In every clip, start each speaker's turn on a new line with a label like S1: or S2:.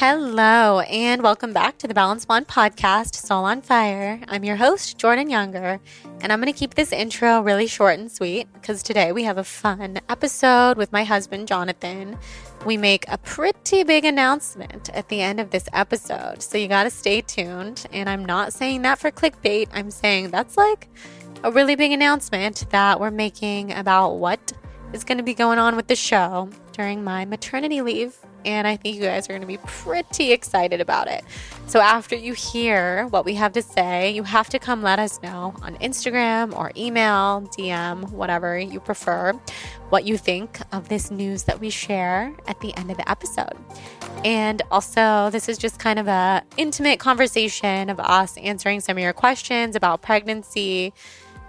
S1: Hello, and welcome back to the Balanced Blonde podcast, Soul on Fire. I'm your host, Jordan Younger, and I'm going to keep this intro really short and sweet because today we have a fun episode with my husband, Jonathan. We make a pretty big announcement at the end of this episode, so you got to stay tuned. And I'm not saying that for clickbait, I'm saying that's like a really big announcement that we're making about what is going to be going on with the show during my maternity leave and I think you guys are going to be pretty excited about it. So, after you hear what we have to say, you have to come let us know on Instagram or email, DM, whatever you prefer, what you think of this news that we share at the end of the episode. And also, this is just kind of a intimate conversation of us answering some of your questions about pregnancy,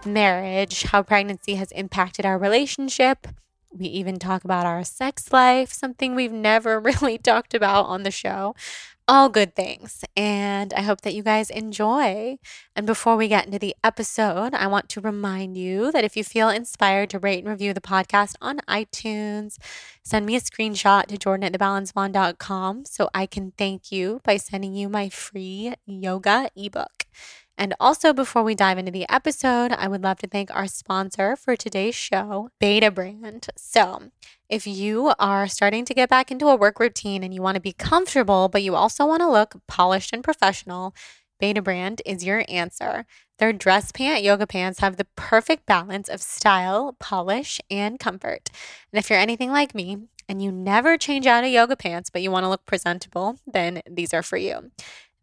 S1: marriage, how pregnancy has impacted our relationship we even talk about our sex life, something we've never really talked about on the show. All good things. And I hope that you guys enjoy. And before we get into the episode, I want to remind you that if you feel inspired to rate and review the podcast on iTunes, send me a screenshot to jordan at thebalancedblonde.com so I can thank you by sending you my free yoga ebook. And also, before we dive into the episode, I would love to thank our sponsor for today's show, Betabrand. So, if you are starting to get back into a work routine and you want to be comfortable, but you also want to look polished and professional, Betabrand is your answer. Their dress pant yoga pants have the perfect balance of style, polish, and comfort. And if you're anything like me and you never change out of yoga pants, but you want to look presentable, then these are for you.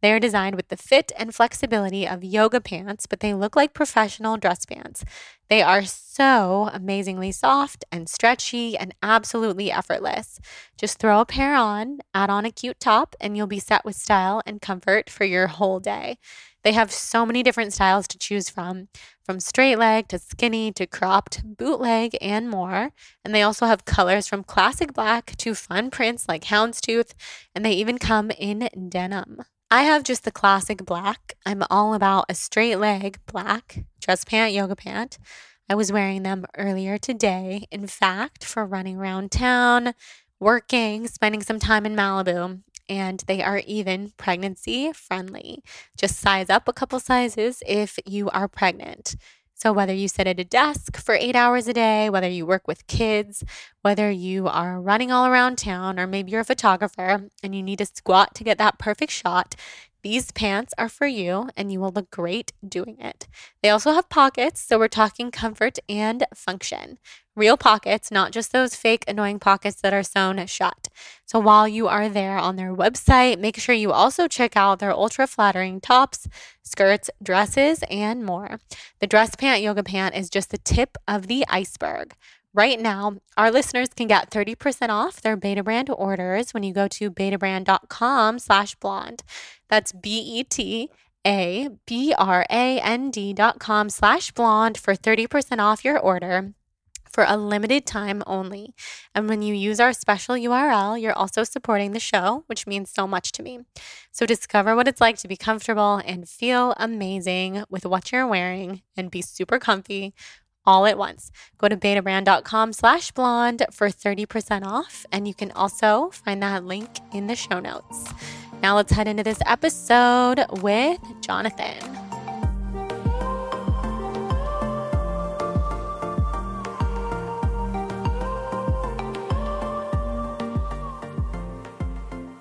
S1: They are designed with the fit and flexibility of yoga pants, but they look like professional dress pants. They are so amazingly soft and stretchy and absolutely effortless. Just throw a pair on, add on a cute top, and you'll be set with style and comfort for your whole day. They have so many different styles to choose from, from straight leg to skinny to cropped, bootleg, and more. And they also have colors from classic black to fun prints like houndstooth, and they even come in denim. I have just the classic black. I'm all about a straight leg black dress pant, yoga pant. I was wearing them earlier today, in fact, for running around town, working, spending some time in Malibu, and they are even pregnancy friendly. Just size up a couple sizes if you are pregnant. So, whether you sit at a desk for eight hours a day, whether you work with kids, whether you are running all around town, or maybe you're a photographer and you need to squat to get that perfect shot, these pants are for you and you will look great doing it. They also have pockets, so we're talking comfort and function. Real pockets, not just those fake annoying pockets that are sewn shut. So while you are there on their website, make sure you also check out their ultra flattering tops, skirts, dresses, and more. The dress pant yoga pant is just the tip of the iceberg. Right now, our listeners can get 30% off their Betabrand orders when you go to betabrand.com slash blonde. That's B-E-T a B R A N D dot com slash blonde for 30% off your order for a limited time only. And when you use our special URL, you're also supporting the show, which means so much to me. So discover what it's like to be comfortable and feel amazing with what you're wearing and be super comfy all at once. Go to betabrand.com slash blonde for 30% off. And you can also find that link in the show notes. Now now let's head into this episode with Jonathan.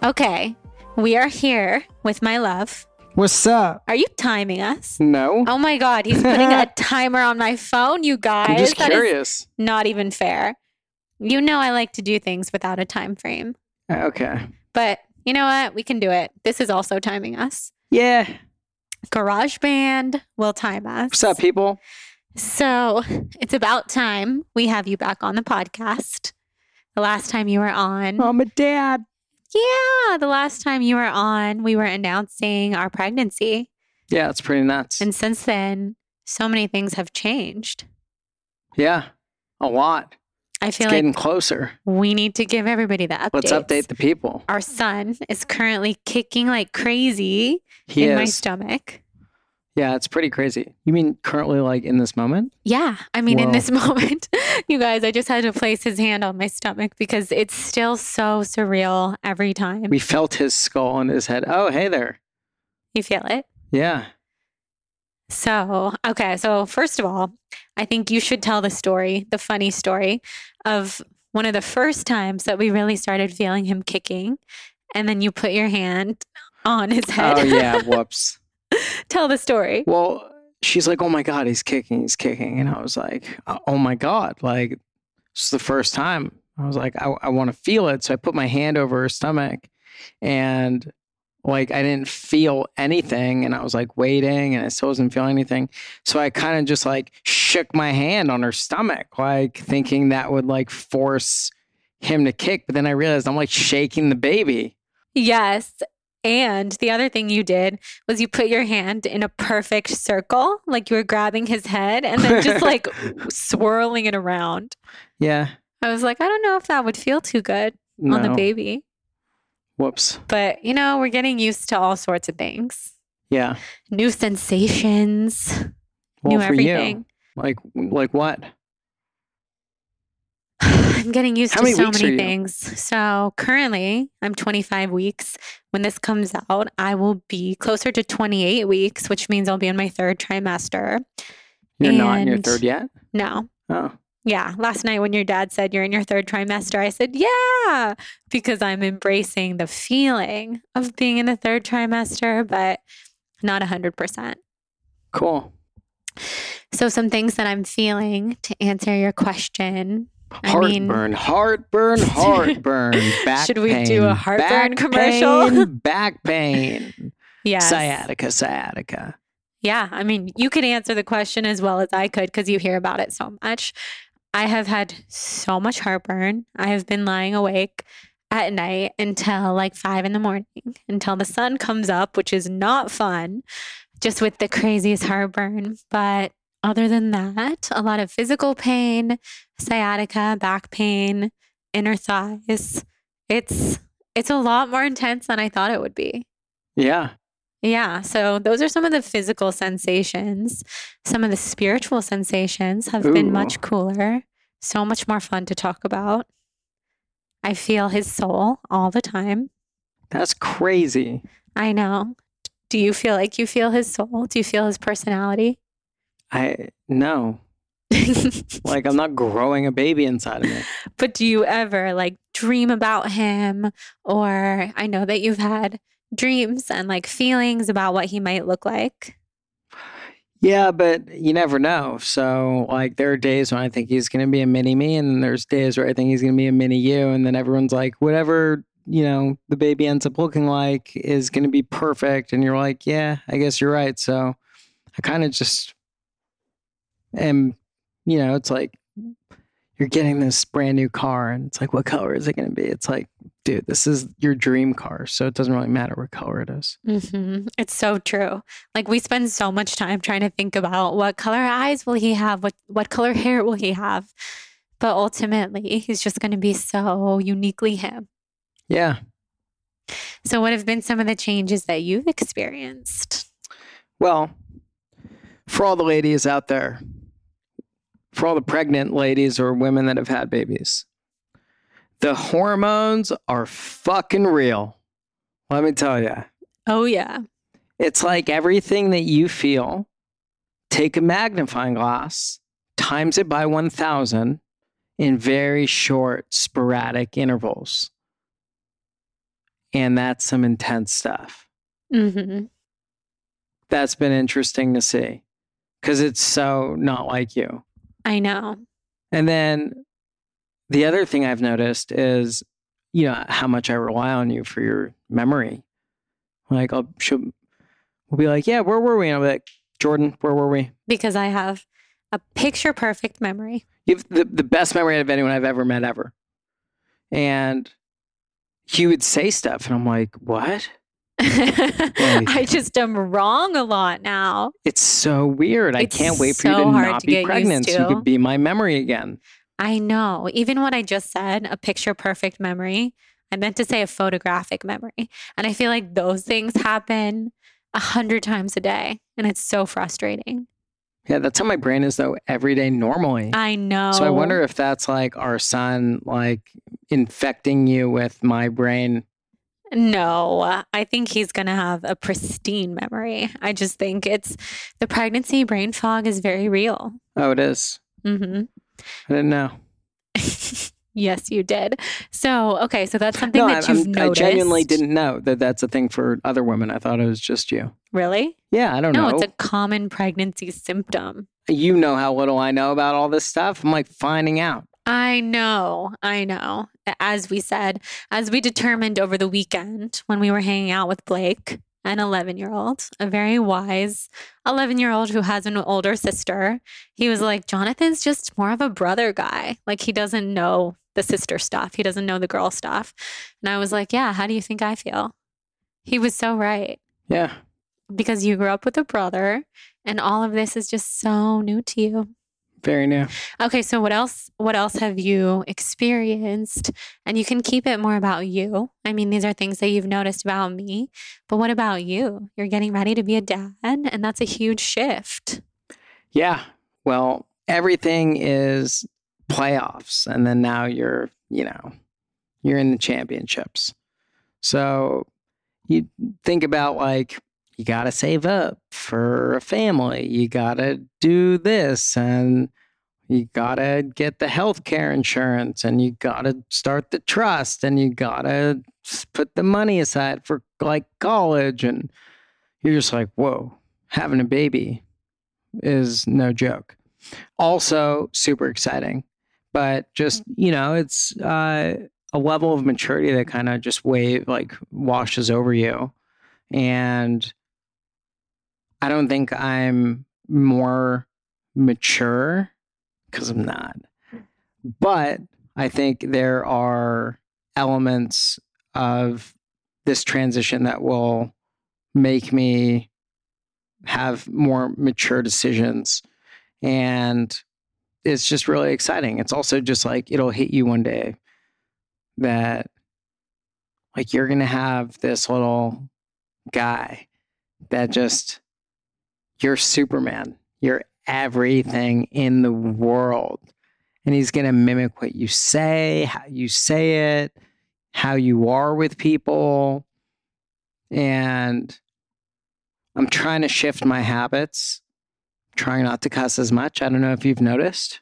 S1: Okay, we are here with my love.
S2: What's up?
S1: Are you timing us?
S2: No.
S1: Oh my God, he's putting a timer on my phone, you guys.
S2: I'm just
S1: That is
S2: curious.
S1: not even fair. You know, I like to do things without a time frame,
S2: Uh, Okay.
S1: but you know what? We can do it. This is also timing us.
S2: Yeah.
S1: GarageBand will time us.
S2: What's up, people?
S1: So it's about time we have you back on the podcast. The last time you were on,
S2: I'm a dad.
S1: Yeah, the last time you were on, we were announcing our pregnancy.
S2: Yeah, it's pretty nuts.
S1: And since then, so many things have changed.
S2: yeah, a lot.
S1: I
S2: It's
S1: feel
S2: getting
S1: like
S2: closer.
S1: we need to give everybody the update.
S2: Let's update the people.
S1: Our son is currently kicking like crazy
S2: He
S1: in my stomach.
S2: Yeah, it's pretty crazy. You mean currently, like in this moment?
S1: Yeah. I mean, in this moment, you guys, I just had to place his hand on my stomach because it's still so surreal every time.
S2: We felt his skull on his head. Oh, hey there.
S1: you feel it?
S2: Yeah.
S1: So, okay. So, first of all, I think you should tell the story, the funny story of one of the first times that we really started feeling him kicking. And then you put your hand on his oh, head.
S2: Oh, yeah. Whoops.
S1: tell the story.
S2: Well, she's like, oh my God, he's kicking, he's kicking. And I was like, oh my God, like, it's the first time. I was like, I, I want to feel it. So I put my hand over her stomach and like, I didn't feel anything. And I was like waiting and I still wasn't feeling anything. So I kind of just like shook my hand on her stomach, like thinking that would like force him to kick. But then I realized I'm like shaking the baby.
S1: Yes. And the other thing you did was you put your hand in a perfect circle, like you were grabbing his head and then just like swirling it around.
S2: Yeah.
S1: I was like, I don't know if that would feel too good on the baby.
S2: Whoops.
S1: But, you know, we're getting used to all sorts of things
S2: Yeah.
S1: new sensations,
S2: Well,
S1: new
S2: for you,
S1: everything.
S2: like, like what?
S1: I'm getting used
S2: How
S1: to
S2: many
S1: so many things. So currently, I'm 25 weeks. When this comes out, I will be closer to 28 weeks, which means I'll be in my third trimester.
S2: You're not in your third yet?
S1: No.
S2: Oh.
S1: Yeah. Last night, when your dad said you're in your third trimester, I said, yeah, because I'm embracing the feeling of being in the third trimester, but not 100%.
S2: Cool.
S1: So, some things that I'm feeling to answer your question. I mean-
S2: Heartburn, heartburn, heartburn. Back
S1: Should we
S2: pain,
S1: do a heartburn
S2: back
S1: commercial?
S2: pain, back pain.
S1: yeah.
S2: Sciatica, sciatica.
S1: Yeah. I mean, you could answer the question as well as I could because you hear about it so much. I have had so much heartburn. I have been lying awake at night until like five in the morning, until the sun comes up, which is not fun, just with the craziest heartburn. But other than that, a lot of physical pain, sciatica, back pain, inner thighs. It's it's a lot more intense than I thought it would be.
S2: Yeah.
S1: Yeah. So those are some of the physical sensations. Some of the spiritual sensations have been much cooler, so much more fun to talk about. I feel his soul all the time.
S2: That's crazy.
S1: I know. Do you feel like you feel his soul? Do you feel his personality?
S2: I no. Like I'm not growing a baby inside of me.
S1: but do you ever like dream about him? Or I know that you've had dreams and like feelings about what he might look like.
S2: Yeah, but you never know. So, like, there are days when I think he's going to be a mini me, and then there's days where I think he's going to be a mini you, and then everyone's like, whatever you know the baby ends up looking like is going to be perfect, and you're like, yeah, I guess you're right. So, I kind of just am, you know, it's like you're getting this brand new car, and it's like, what color is it going to be? It's like, dude, this is your dream car, so it doesn't really matter what color it is.
S1: hmm It's so true. Like we spend so much time trying to think about what color eyes will he have, what what color hair will he have, but ultimately he's just going to be so uniquely him.
S2: Yeah.
S1: So, what have been some of the changes that you've experienced?
S2: Well, for all the ladies out there, for all the pregnant ladies or women that have had babies, the hormones are fucking real. Let me tell you,
S1: Oh, yeah.
S2: it's like everything that you feel, take a magnifying glass, times it by 1,000 in very short, sporadic intervals. And that's some intense stuff.
S1: hmm
S2: That's been interesting to see because it's so not like you.
S1: I know.
S2: And then the other thing I've noticed is, you know, how much I rely on you for your memory. Like, I'll, she'll, we'll be like, yeah, where were we? And I'll be like, Jordan, where were we?
S1: Because I have a picture perfect memory.
S2: You have the, the best memory of anyone I've ever met ever. And he would say stuff, and I'm like, what?
S1: I just am wrong a lot now.
S2: It's so weird. I can't wait for you to not
S1: to
S2: be pregnant so you could be my memory again.
S1: I know. Even what I just said, a picture perfect memory, I meant to say a photographic memory. And I feel like those things happen a hundred times a day. And it's so frustrating.
S2: Yeah, that's how my brain is though every day normally.
S1: I know.
S2: So I wonder if that's like our son like infecting you with my brain.
S1: No, I think he's going to have a pristine memory. I just think it's the pregnancy brain fog is very real.
S2: Oh, it is.
S1: hmm
S2: I didn't know.
S1: yes, you did. So, okay, so that's something
S2: No,
S1: that
S2: I,
S1: you've
S2: I'm- I genuinely didn't know that that's a thing for other women. I thought it was just you.
S1: Really?
S2: Yeah, I don't
S1: No,
S2: know.
S1: No, it's a common pregnancy symptom.
S2: you know how little I know about all this stuff. I'm like finding out.
S1: I know, I know. As we said, as we determined over the weekend when we were hanging out with Blake, an 11 year old, a very wise 11 year old who has an older sister, he was like, Jonathan's just more of a brother guy. Like, he doesn't know the sister stuff, he doesn't know the girl stuff. And I was like, Yeah, how do you think I feel? He was so right
S2: Yeah.
S1: because you grew up with a brother and all of this is just so new to you.
S2: Very new.
S1: Okay, so what else what else have you experienced? And you can keep it more about you. I mean, these are things that you've noticed about me, but what about you? You're getting ready to be a dad, and that's a huge shift.
S2: Yeah. Well, everything is playoffs. And then now you're, you know, you're in the championships. So you think about like, you got to save up for a family. You got to do this and you got to get the health care insurance and you got to start the trust and you got to put the money aside for like college. And you're just like, whoa, having a baby is no joke. Also, super exciting, but just, you know, it's uh, a level of maturity that kind of just wave like washes over you. And I don't think I'm more mature because I'm not. But I think there are elements of this transition that will make me have more mature decisions. And it's just really exciting. It's also just like it'll hit you one day that like you're going to have this little guy that just you're Superman. You're everything in the world. And he's going to mimic what you say, how you say it, how you are with people. And I'm trying to shift my habits, trying not to cuss as much. I don't know if you've noticed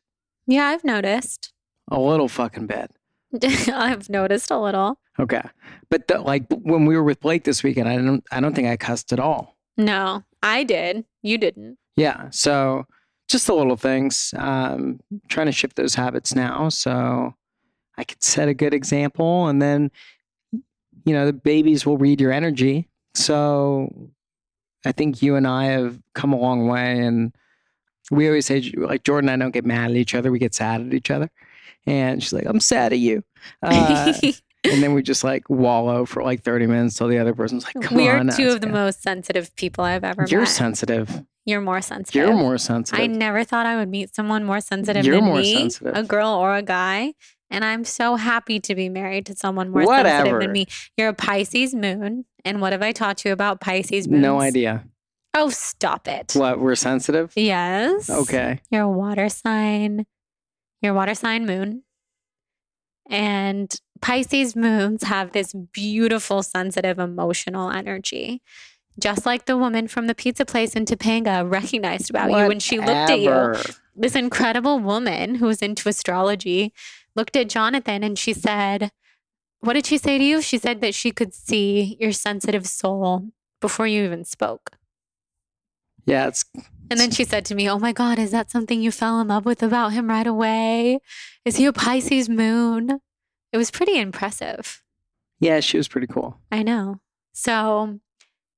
S1: Yeah, I've noticed.
S2: a little fucking bit.
S1: I've noticed a little.
S2: Okay. But the, like when we were with Blake this weekend, I don't, I don't think I cussed at all.
S1: No, I did. You didn't.
S2: Yeah. So just the little things. Um, trying to shift those habits now, so I could set a good example, and then you know the babies will read your energy. So I think you and I have come a long way, and we always say like Jordan and I don't get mad at each other; we get sad at each other. And she's like, "I'm sad at you," uh, and then we just like wallow for like 30 minutes till the other person's like, "Come on.
S1: we are two of the
S2: Jessica."
S1: most sensitive people I've ever met.
S2: You're
S1: met.
S2: sensitive.
S1: You're more sensitive.
S2: You're more sensitive.
S1: I never thought I would meet someone more sensitive
S2: You're
S1: than
S2: more
S1: me,
S2: sensitive.
S1: a girl or a guy. And I'm so happy to be married to someone more sensitive than me. You're a Pisces moon. And what have I taught you about Pisces moons?
S2: No idea.
S1: Oh, stop it.
S2: What? We're sensitive?
S1: Yes.
S2: Okay.
S1: You're a water sign. You're a water sign moon. And Pisces moons have this beautiful, sensitive, emotional energy. Just like the woman from the pizza place in Topanga recognized about you when she looked at you. This incredible woman who was into astrology looked at Jonathan and she said, What did she say to you? She said that she could see your sensitive soul before you even spoke.
S2: Yeah, it's
S1: And then she said to me, Oh my God, is that something you fell in love with about him right away? Is he a Pisces moon? It was pretty impressive.
S2: yeah, she was pretty cool.
S1: I know. So,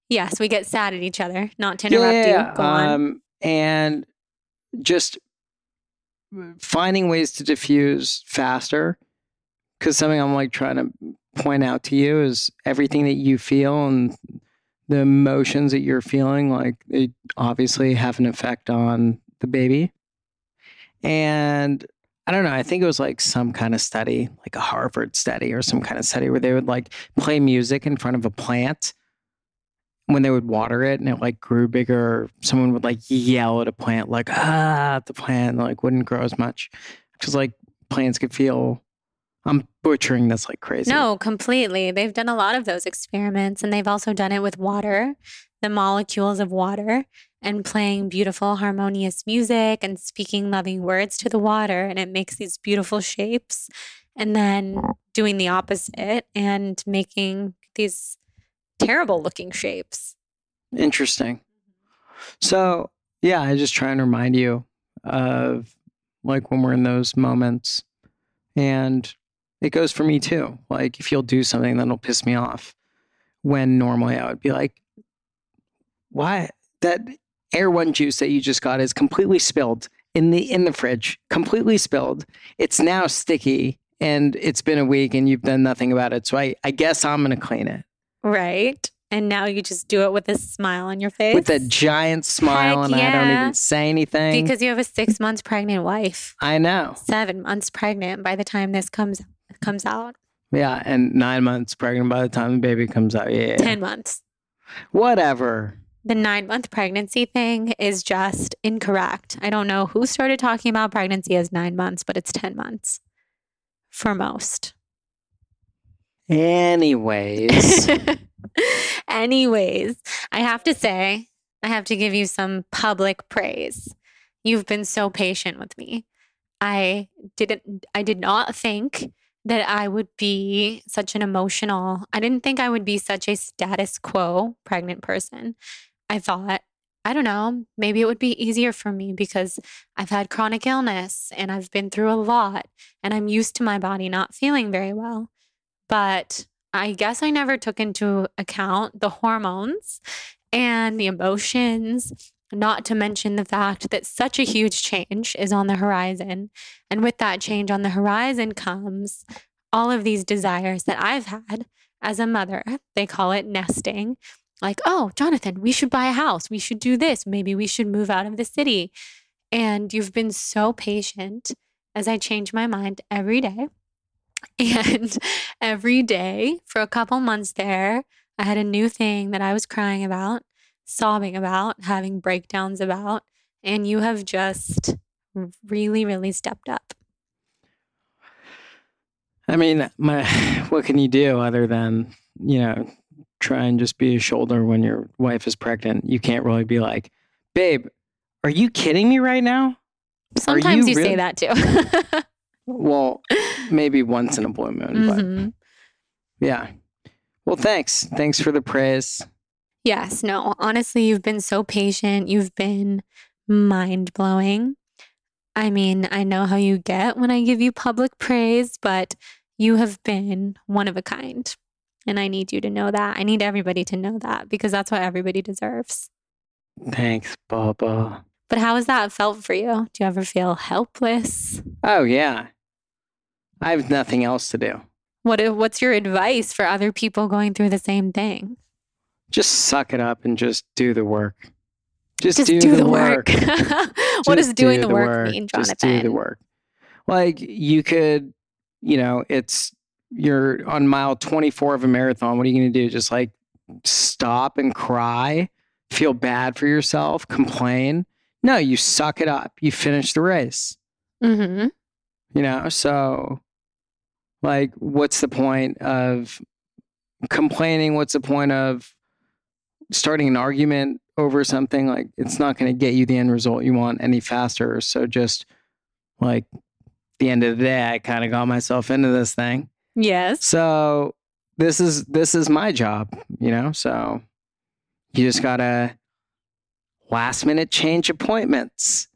S1: yes, we get sad at each other. Not to interrupt you. Go on.
S2: Um, and just finding ways to diffuse faster. Because something I'm like trying to point out to you is everything that you feel and the emotions that you're feeling, like they obviously have an effect on the baby. And I don't know, I think it was like some kind of study, like a Harvard study or some kind of study where they would like play music in front of a plant when they would water it and it like grew bigger, someone would like yell at a plant, like, ah, the plant like wouldn't grow as much. Because like plants could feel, I'm butchering this like crazy.
S1: No, completely. They've done a lot of those experiments and they've also done it with water, the molecules of water, and playing beautiful, harmonious music and speaking loving words to the water. And it makes these beautiful shapes. And then doing the opposite and making these terrible looking shapes.
S2: Interesting. Mm-hmm. So, yeah, I just try and remind you of like when we're in those moments. And it goes for me too. Like, if you'll do something that'll piss me off, when normally I would be like, why? That Erewhon juice that you just got is completely spilled in the in the fridge, completely spilled. It's now sticky and it's been a week and you've done nothing about it. So I, I guess I'm gonna clean it.
S1: Right. And now you just do it with a smile on your face.
S2: with a giant smile
S1: Heck
S2: and I don't even say anything.
S1: because you have a six months pregnant wife.
S2: I know.
S1: Seven months pregnant by the time this comes comes out.
S2: Yeah, and nine months pregnant by the time the baby comes out. Yeah,
S1: Ten months.
S2: whatever.
S1: The nine month pregnancy thing is just incorrect. I don't know who started talking about pregnancy as nine months, but it's 10 months for most.
S2: Anyways,
S1: Anyways, I have to say, I have to give you some public praise. You've been so patient with me. I didn't I did not think that I would be such an emotional. I didn't think I would be such a status quo pregnant person. I thought I don't know, maybe it would be easier for me because I've had chronic illness and I've been through a lot and I'm used to my body not feeling very well. But I guess I never took into account the hormones and the emotions, not to mention the fact that such a huge change is on the horizon. And with that change on the horizon comes all of these desires that I've had as a mother. They call it nesting. Like, oh, Jonathan, we should buy a house. We should do this. Maybe we should move out of the city. And you've been so patient as I change my mind every day. And every day for a couple months there, I had a new thing that I was crying about, sobbing about, having breakdowns about. And you have just really, really stepped up.
S2: I mean, my what can you do other than you know try and just be a shoulder when your wife is pregnant? You can't really be like, babe, are you kidding me right now?
S1: Sometimes
S2: you
S1: you, say that too.
S2: Well, maybe once in a blue moon, but
S1: Mhm.
S2: yeah. Well, thanks. Thanks for the praise.
S1: Yes, no, honestly, you've been so patient. You've been mind blowing. I mean, I know how you get when I give you public praise, but you have been one of a kind. And I need you to know that. I need everybody to know that because that's what everybody deserves.
S2: Thanks, Baba.
S1: But how has that felt for you? Do you ever feel helpless?
S2: Oh yeah. I have nothing else to do.
S1: What what's your advice for other people going through the same thing?
S2: Just suck it up and just do the work. Just,
S1: Just
S2: do, the, work.
S1: what does doing
S2: do
S1: the work, mean, Jonathan?
S2: Just do the work. Like you could, you know, it's you're on mile 24 of a marathon. What are you going to do? Just like stop and cry, feel bad for yourself, complain? No, you suck it up. You finish the race.
S1: Mm-hmm.
S2: You know, so Like, what's the point of complaining? What's the point of starting an argument over something? Like, it's not going to get you the end result you want any faster. So, just like the end of the day, I kind of got myself into this thing.
S1: Yes.
S2: So, this is this is my job, you know. So, you just gotta last minute change appointments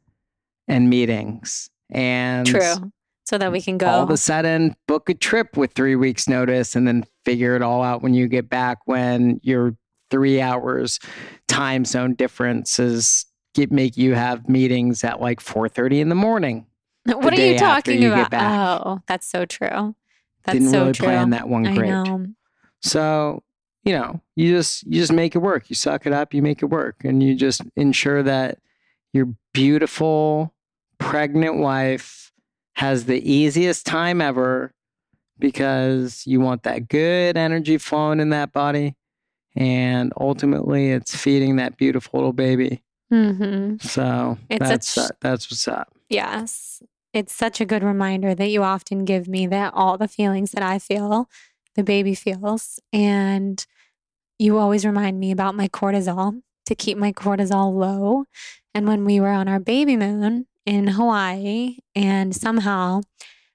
S2: and meetings and
S1: True. So that we can go.
S2: all of a sudden book a trip with three weeks notice and then figure it all out when you get back when your three hours time zone differences get make you have meetings at like 4.30 in the morning
S1: what are you talking
S2: you
S1: about? Oh, that's so true. That's
S2: didn't
S1: so
S2: really
S1: true.
S2: plan that one
S1: I
S2: great.
S1: know.
S2: so you know you just you just make it work. You suck it up you make it work. And you just ensure that your beautiful pregnant wife has the easiest time ever because you want that good energy flowing in that body. And ultimately it's feeding that beautiful little baby.
S1: Hmm
S2: so
S1: It's
S2: that's
S1: such-
S2: that's what's up.
S1: Yes. It's such a good reminder that you often give me that all the feelings that I feel, the baby feels. And you always remind me about my cortisol to keep my cortisol low. And when we were on our baby moon in Hawaii, and somehow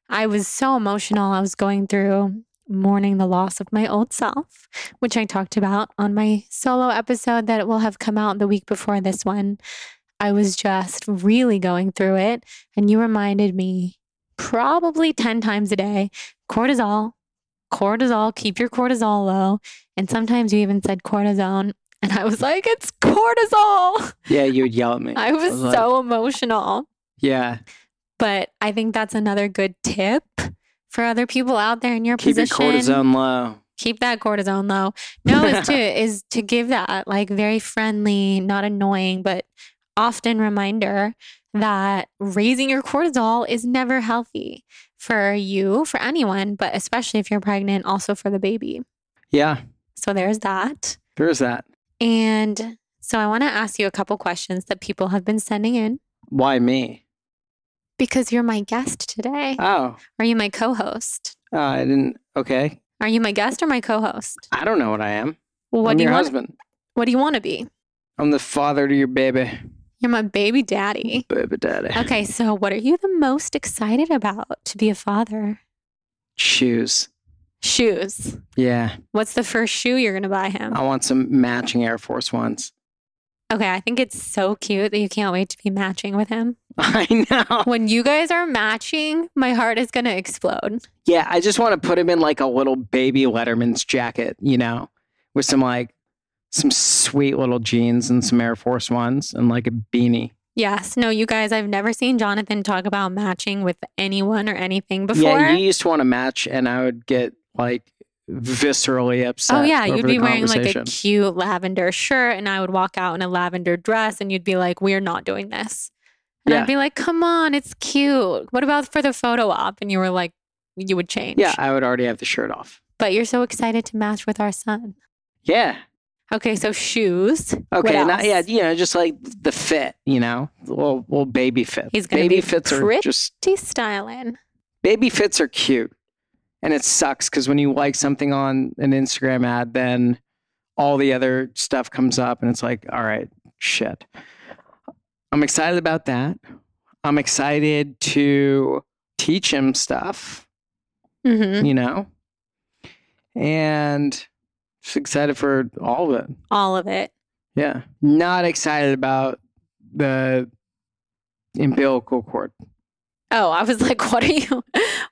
S1: I was so emotional, I was going through mourning the loss of my old self, which I talked about on my solo episode that will have come out the week before this one. I was just really going through it. And you reminded me probably 10 times a day cortisol, cortisol, keep your cortisol low. And sometimes you even said cortisone. And I was like, it's cortisol.
S2: yeah you would yell at me
S1: I was
S2: like,
S1: so emotional.
S2: yeah
S1: But I think that's another good tip for other people out there in your position:
S2: keep your cortisone low
S1: keep that cortisone low. No, is to is to give that like very friendly, not annoying, but often reminder that raising your cortisol is never healthy for you, for anyone, but especially if you're pregnant, also for the baby.
S2: yeah
S1: So there's that.
S2: there's that
S1: And so I want to ask you a couple questions that people have been sending in
S2: why me
S1: because you're my guest today.
S2: oh
S1: Are you my co-host?
S2: uh, i didn't okay
S1: Are you my guest or my co-host?
S2: i don't know what i am
S1: Well, what
S2: i'm
S1: do you want?
S2: husband
S1: What do you want to be?
S2: i'm the father to your baby
S1: You're my baby daddy.
S2: baby daddy
S1: Okay, so what are you the most excited about to be a father?
S2: shoes
S1: Shoes.
S2: yeah
S1: What's the first shoe you're going to buy him?
S2: I want some matching Air Force Ones.
S1: Okay, I think it's so cute that you can't wait to be matching with him.
S2: I know.
S1: When you guys are matching, my heart is going to explode.
S2: Yeah, I just want to put him in like a little baby Letterman's jacket, you know, with some like some sweet little jeans and some Air Force Ones and like a beanie.
S1: Yes. No, you guys, I've never seen Jonathan talk about matching with anyone or anything before.
S2: Yeah, you used to want to match, and I would get like viscerally upset.
S1: Oh yeah, you'd be wearing like a cute lavender shirt and I would walk out in a lavender dress and you'd be like, "We're not doing this." And
S2: Yeah.
S1: I'd be like, "Come on, it's cute. What about for the photo op?" And you were like, you would change.
S2: Yeah, I would already have the shirt off.
S1: But you're so excited to match with our son.
S2: Yeah.
S1: Okay, so shoes.
S2: Okay. Not, yeah. You know, just like the fit. You know, little little baby fit.
S1: He's gonna
S2: baby
S1: be
S2: fits are just
S1: styling.
S2: baby fits are cute and it sucks because when you like something on an instagram ad then all the other stuff comes up and it's like all right shit i'm excited about that i'm excited to teach him stuff
S1: hmm
S2: you know and just excited for all of it
S1: All of it.
S2: yeah not excited about the umbilical cord
S1: Oh, I was like, what are you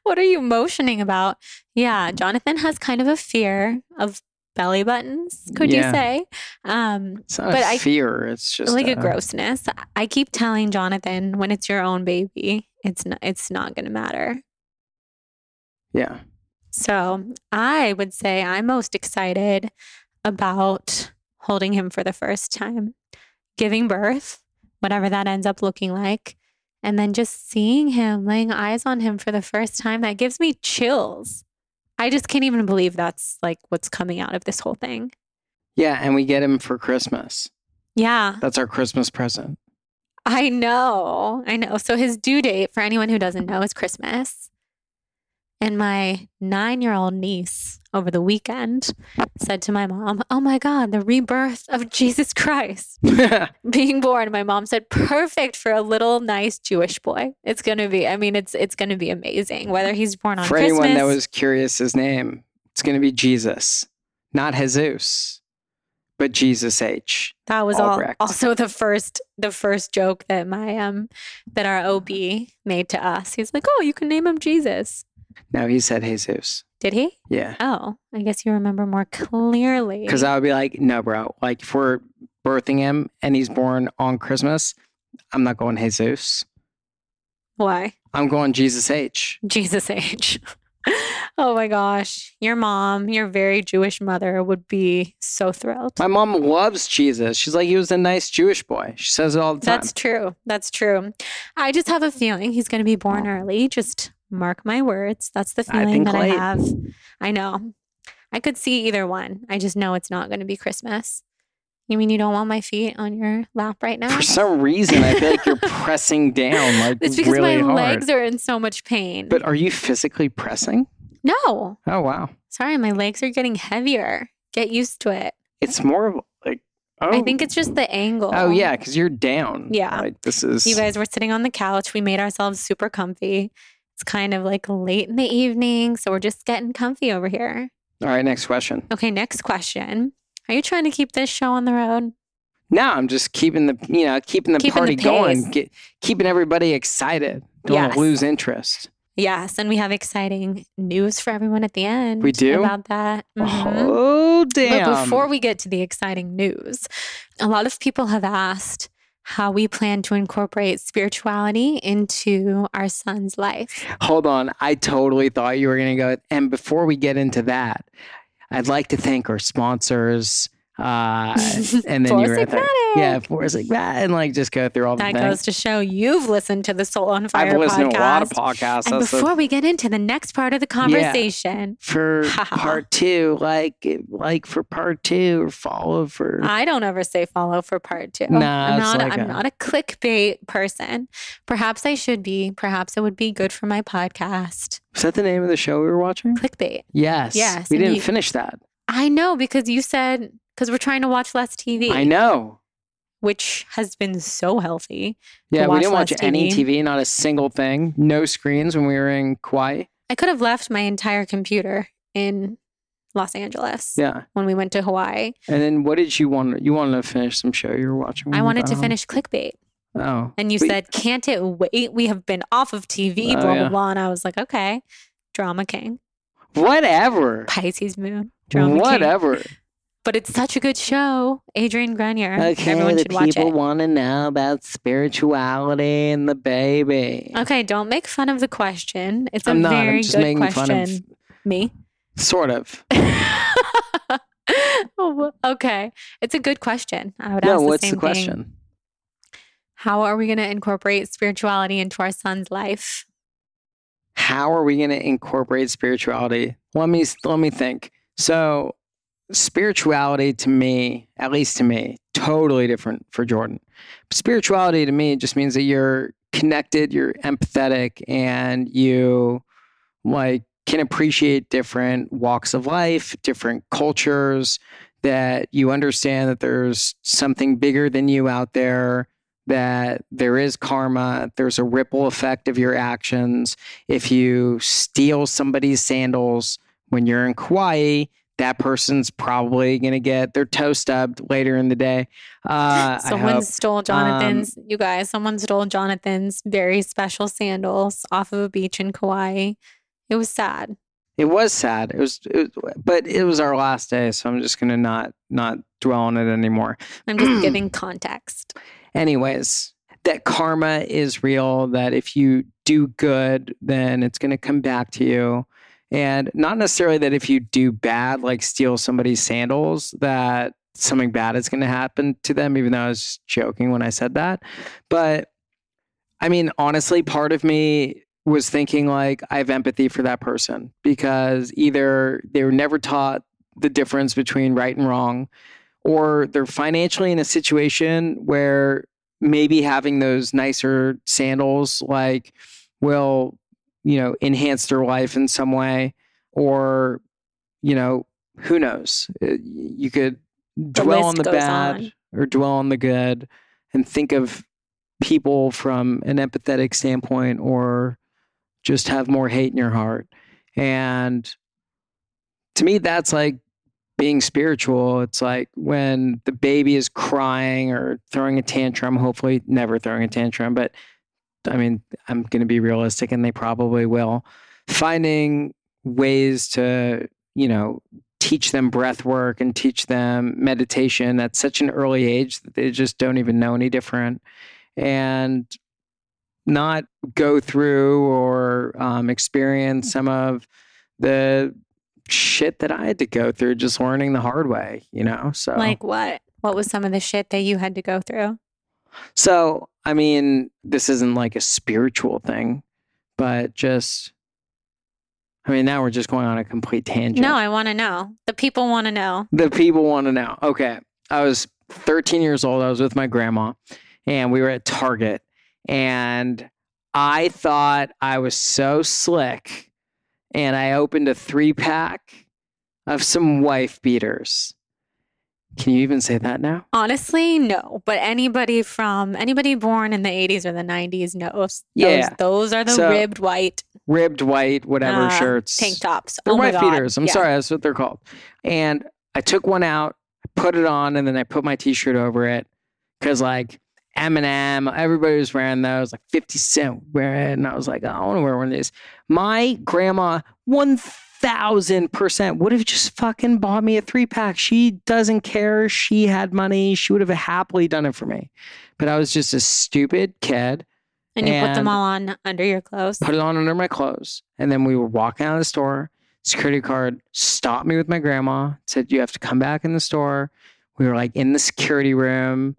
S1: what are you motioning about? Yeah, Jonathan has kind of a fear of belly buttons, could
S2: Yeah.
S1: you say? Um
S2: it's not
S1: But
S2: a
S1: I-
S2: fear it's just
S1: like a
S2: uh,
S1: grossness. I keep telling Jonathan when it's your own baby, it's not it's not going to matter.
S2: yeah
S1: So, I would say I'm most excited about holding him for the first time, giving birth, whatever that ends up looking like, and then just seeing him, laying eyes on him for the first time. That gives me chills. I just can't even believe that's like what's coming out of this whole thing.
S2: Yeah, and we get him for Christmas.
S1: Yeah,
S2: That's our Christmas present.
S1: I know. I know. So his due date, for anyone who doesn't know, is Christmas. And my nine year old niece over the weekend said to my mom, Oh my God, the rebirth of Jesus Christ being born. My mom said, Perfect for a little nice Jewish boy. It's gonna be, I mean, it's it's gonna be amazing. Whether he's born on
S2: For
S1: Christmas.
S2: anyone that was curious, his name, it's going to be Jesus, not Jesus, but Jesus H.
S1: That was all, also the first the first joke that my um that our OB made to us. He's like, "Oh, you can name him Jesus."
S2: No, he said Jesus.
S1: Did he?
S2: Yeah.
S1: Oh, I guess you remember more clearly.
S2: Because I would be like, no, bro. Like, if we're birthing him and he's born on Christmas, I'm not going Jesus.
S1: why
S2: I'm going Jesus H.
S1: Jesus H. oh my gosh, your mom, your very Jewish mother, would be so thrilled.
S2: My mom loves Jesus. She's like, he was a nice Jewish boy. She says it all the time.
S1: That's true. That's true. I just have a feeling he's going to be born early. Just mark my words. That's the feeling
S2: think
S1: that I have. I know. I could see either one. I just know it's not going to be Christmas. You mean you don't want my feet on your lap right now?
S2: For some reason, I feel like you're pressing down like
S1: it's because
S2: really
S1: my
S2: hard.
S1: legs are in so much pain.
S2: But are you physically pressing?
S1: no,
S2: Oh wow,
S1: sorry, my legs are getting heavier. Get used to it.
S2: it's more of like oh.
S1: I think it's just the angle.
S2: Oh yeah, because you're down.
S1: Yeah.
S2: like this is.
S1: You guys were sitting on the couch. We made ourselves super comfy. It's kind of like late in the evening, so we're just getting comfy over here.
S2: All right, next question.
S1: Okay, next question. Are you trying to keep this show on the road?
S2: No, I'm just keeping the you know keeping the
S1: Keeping the
S2: party going, get, keeping everybody excited. Don't
S1: Yes.
S2: lose interest.
S1: Yes, and we have exciting news for everyone at the end.
S2: We do?
S1: about that. Mhm.
S2: Oh damn!
S1: But before we get to the exciting news, a lot of people have asked how we plan to incorporate spirituality into our son's life.
S2: Hold on, I totally thought you were gonna go. And before we get into that, I'd like to thank our sponsors. Uh, and then you were the, yeah, Force like that, and like just go through all the
S1: That
S2: things.
S1: goes to show you've listened to the Soul on Fire
S2: I've listened
S1: podcast.
S2: to a lot of podcasts.
S1: and
S2: the-
S1: before we get into the next part of the conversation,
S2: for part two, like like for part two, or follow for.
S1: I don't ever say follow for part two.
S2: Nah,
S1: I'm not.
S2: like
S1: I'm
S2: a-
S1: not a clickbait person. Perhaps I should be. Perhaps it would be good for my podcast.
S2: Was that the name of the show we were watching?
S1: Clickbait.
S2: Yes.
S1: Yes,
S2: We didn't
S1: you-
S2: finish that.
S1: I know because you said because we're trying to watch less TV.
S2: I know.
S1: which has been so healthy.
S2: Yeah, we didn't watch
S1: less
S2: any
S1: TV.
S2: TV, not a single thing. No screens when we were in Kauai.
S1: I could have left my entire computer in Los Angeles
S2: Yeah.
S1: when we went to Hawaii.
S2: And then what did you want? You wanted to finish some show you were watching?
S1: I wanted to
S2: home?
S1: finish clickbait.
S2: Oh.
S1: And you
S2: But-
S1: said, Can't it wait? We have been off of TV,
S2: Oh,
S1: blah,
S2: yeah.
S1: blah, blah. And I was like, Okay. Drama King,
S2: Whatever.
S1: Pisces Moon, Drama King. But it's such a good show. Adrian Grenier.
S2: Okay,
S1: Everyone
S2: the
S1: should watch
S2: people
S1: it.
S2: want to know about spirituality and the baby.
S1: Okay, don't make fun of the question. It's a
S2: I'm not.
S1: very
S2: I'm just
S1: good
S2: making
S1: question.
S2: fun of.
S1: Me?
S2: Sort of.
S1: Oh, okay. It's a good question. I would ask the
S2: what's
S1: same
S2: the
S1: thing.
S2: question?
S1: How are we going to incorporate spirituality into our son's life?
S2: how are we going to incorporate spirituality? Let me let me think. So, spirituality to me, at least to me, totally different for Jordan. Spirituality to me just means that you're connected, you're empathetic, and you like can appreciate different walks of life, different cultures. That you understand that there's something bigger than you out there. That there is karma, there's a ripple effect of your actions if you steal somebody's sandals when you're in Kauai, that person's probably going to get their toe stubbed later in the day. Uh,
S1: someone stole Jonathan's, you guys, someone stole Jonathan's very special sandals off of a beach in Kauai. It was sad.
S2: It was sad. It was, it was, but it was our last day, so I'm just going to not not dwell on it anymore.
S1: I'm just giving context.
S2: Anyways, that karma is real. That if you do good, then it's going to come back to you. And not necessarily that if you do bad, like steal somebody's sandals, that something bad is going to happen to them, even though I was joking when I said that. But I mean, honestly, part of me was thinking like I have empathy for that person because either they were never taught the difference between right and wrong, or they're financially in a situation where maybe having those nicer sandals like will you know, enhance their life in some way, or, you know, who knows? Uh, You could dwell on the bad
S1: on.
S2: or dwell on the good and think of people from an empathetic standpoint or just have more hate in your heart. And to me, that's like being spiritual. It's like when the baby is crying or throwing a tantrum, hopefully never throwing a tantrum, but I mean, I'm going to be realistic and they probably will. Finding ways to, you know, teach them breath work and teach them meditation at such an early age that they just don't even know any different. And not go through or um, experience some of the shit that I had to go through just learning the hard way, you know? So,
S1: Like what? What was some of the shit that you had to go through?
S2: so I mean, this isn't like a spiritual thing, but just, I mean, now we're just going on a complete tangent.
S1: No, I want to know. The people want to know.
S2: The people want to know. Okay. I was 13 years old. I was with my grandma and we were at Target and I thought I was so slick and I opened a three pack of some wife beaters. Can you even say that now?
S1: Honestly, no. But anybody from anybody born in the 80s or the 90s knows. Those,
S2: Yeah.
S1: Those are the
S2: So-
S1: ribbed white
S2: Ribbed white, whatever
S1: uh,
S2: shirts.
S1: tank tops.
S2: They're
S1: oh my God.
S2: beaters. I'm
S1: Yeah.
S2: sorry, that's what they're called. And I took one out, put it on, and then I put my t-shirt over it because like Eminem, everybody was wearing those, like 50 Cent wearing it, and I was like, I want to wear one of these. My grandma, one thousand percent would have just fucking bought me a three pack. She doesn't care. She had money. She would have happily done it for me. But I was just a stupid kid
S1: And you put them all on under your clothes.
S2: put it on under my clothes. And then we were walking out of the store. Security guard stopped me with my grandma, said, You have to come back in the store. We were like in the security room.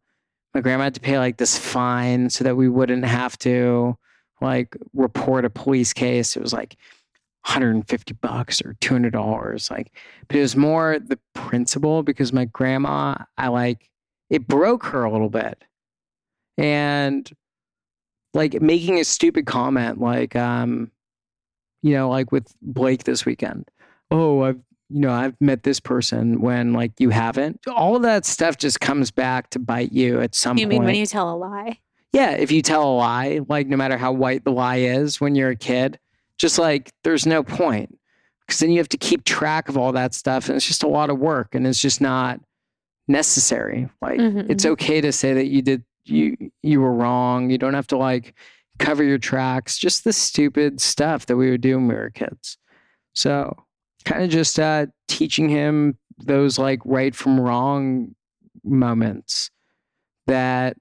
S2: My grandma had to pay like this fine so that we wouldn't have to like report a police case. It was like 150 bucks or $200. Like, but it was more the principle because my grandma, I like, it broke her a little bit. And like making a stupid comment like um you know like with blake this weekend oh i've you know i've met this person when like you haven't all of that stuff just comes back to bite you at some point.
S1: you mean when you tell a lie?
S2: yeah if you tell a lie like no matter how white the lie is when you're a kid just like there's no point because then you have to keep track of all that stuff and it's just a lot of work and it's just not necessary. Like
S1: Mhm,
S2: it's okay to say that you did you you were wrong. You don't have to like cover your tracks. Just the stupid stuff that we would do when we were kids. So kind of just uh teaching him those like right from wrong moments that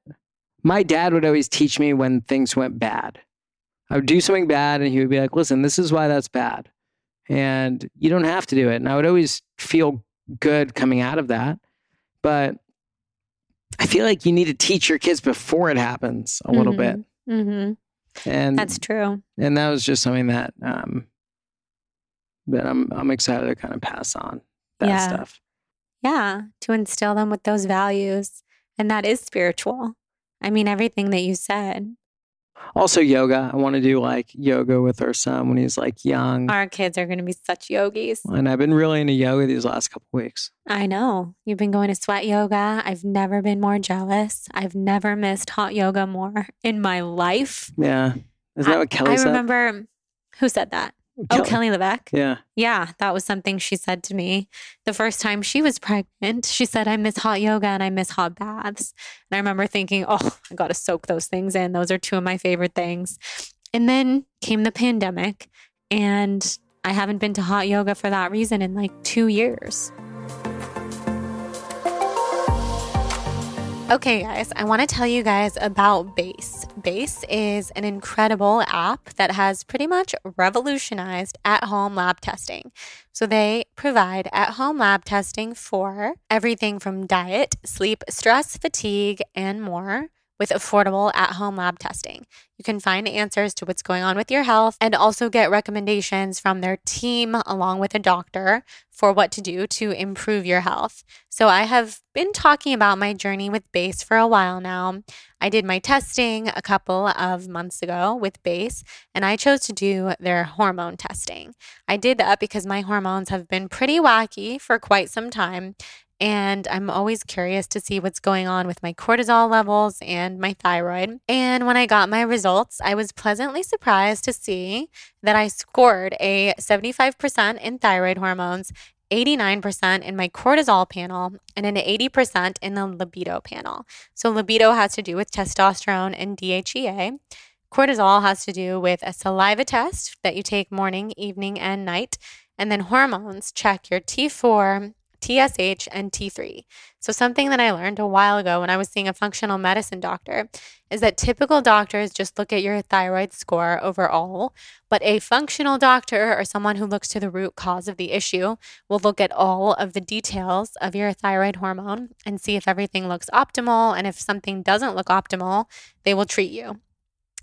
S2: my dad would always teach me when things went bad. I would do something bad and he would be like, listen, this is why that's bad. And you don't have to do it. And I would always feel good coming out of that. But I feel like you need to teach your kids before it happens a little bit.
S1: hmm
S2: And
S1: That's true.
S2: and that was just something that um that I'm I'm excited to kind of pass on that
S1: Yeah.
S2: stuff.
S1: Yeah, to instill them with those values. And that is spiritual. I mean, everything that you said.
S2: Also yoga. I want to do like yoga with our son when he's like young.
S1: Our kids are going to be such yogis.
S2: And I've been really into yoga these last couple weeks.
S1: I know. You've been going to sweat yoga. I've never been more jealous. I've never missed hot yoga more in my life.
S2: Yeah. Isn't that what Kelly
S1: I
S2: said?
S1: remember who said that? Oh, Kelly Levesque.
S2: Yeah.
S1: Yeah, that was something she said to me the first time she was pregnant. She said, I miss hot yoga and I miss hot baths. And I remember thinking, oh, I got to soak those things in. Those are two of my favorite things. And then came the pandemic, and I haven't been to hot yoga for that reason in like two years. Okay, guys, I want to tell you guys about Base. Base is an incredible app that has pretty much revolutionized at home lab testing. So, they provide at home lab testing for everything from diet, sleep, stress, fatigue, and more with affordable at home lab testing. You can find answers to what's going on with your health and also get recommendations from their team along with a doctor for what to do to improve your health. So, I have been talking about my journey with BASE for a while now. I did my testing a couple of months ago with BASE, and I chose to do their hormone testing. I did that because my hormones have been pretty wacky for quite some time. And I'm always curious to see what's going on with my cortisol levels and my thyroid. And when I got my results, I was pleasantly surprised to see that I scored a 75% in thyroid hormones 89% in my cortisol panel and an 80% in the libido panel. So, libido has to do with testosterone and DHEA. Cortisol has to do with a saliva test that you take morning, evening, and night. And then hormones check your T4, TSH, and T3. So, something that I learned a while ago when I was seeing a functional medicine doctor is that typical doctors just look at your thyroid score overall, but a functional doctor or someone who looks to the root cause of the issue will look at all of the details of your thyroid hormone and see if everything looks optimal. And if something doesn't look optimal, they will treat you.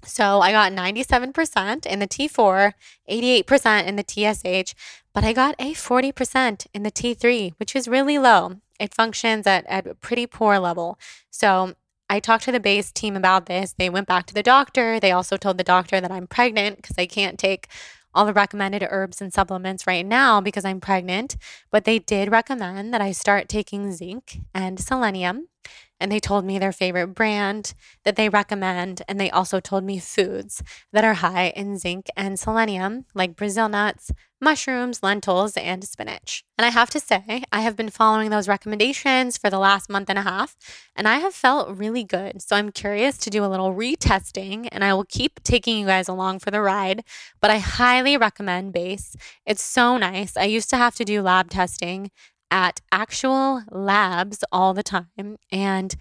S1: So I got 97% in the T4, 88% in the TSH, but I got a 40% in the T3, which is really low. It functions at, at a pretty poor level. So I talked to the base team about this. They went back to the doctor. They also told the doctor that I'm pregnant because I can't take all the recommended herbs and supplements right now because I'm pregnant. But they did recommend that I start taking zinc and selenium and they told me their favorite brand that they recommend. And they also told me foods that are high in zinc and selenium, like Brazil nuts, mushrooms, lentils, and spinach. And I have to say, I have been following those recommendations for the last month and a half, and I have felt really good. So I'm curious to do a little retesting, and I will keep taking you guys along for the ride. But I highly recommend Base. It's so nice. I used to have to do lab testing at actual labs all the time. And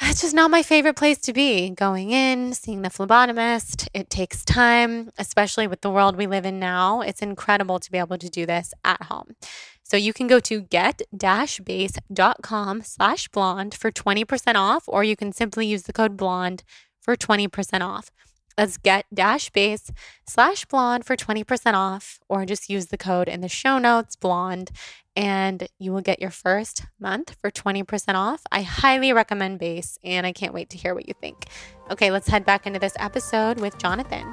S1: it's just not my favorite place to be. Going in, seeing the phlebotomist, it takes time, especially with the world we live in now. It's incredible to be able to do this at home. So you can go to get-base.com slash blonde for 20% off, or you can simply use the code blonde for 20% off. Let's get dash base slash blonde for 20% off, or just use the code in the show notes, blonde, and you will get your first month for 20% off. I highly recommend base, and I can't wait to hear what you think. Okay, let's head back into this episode with Jonathan.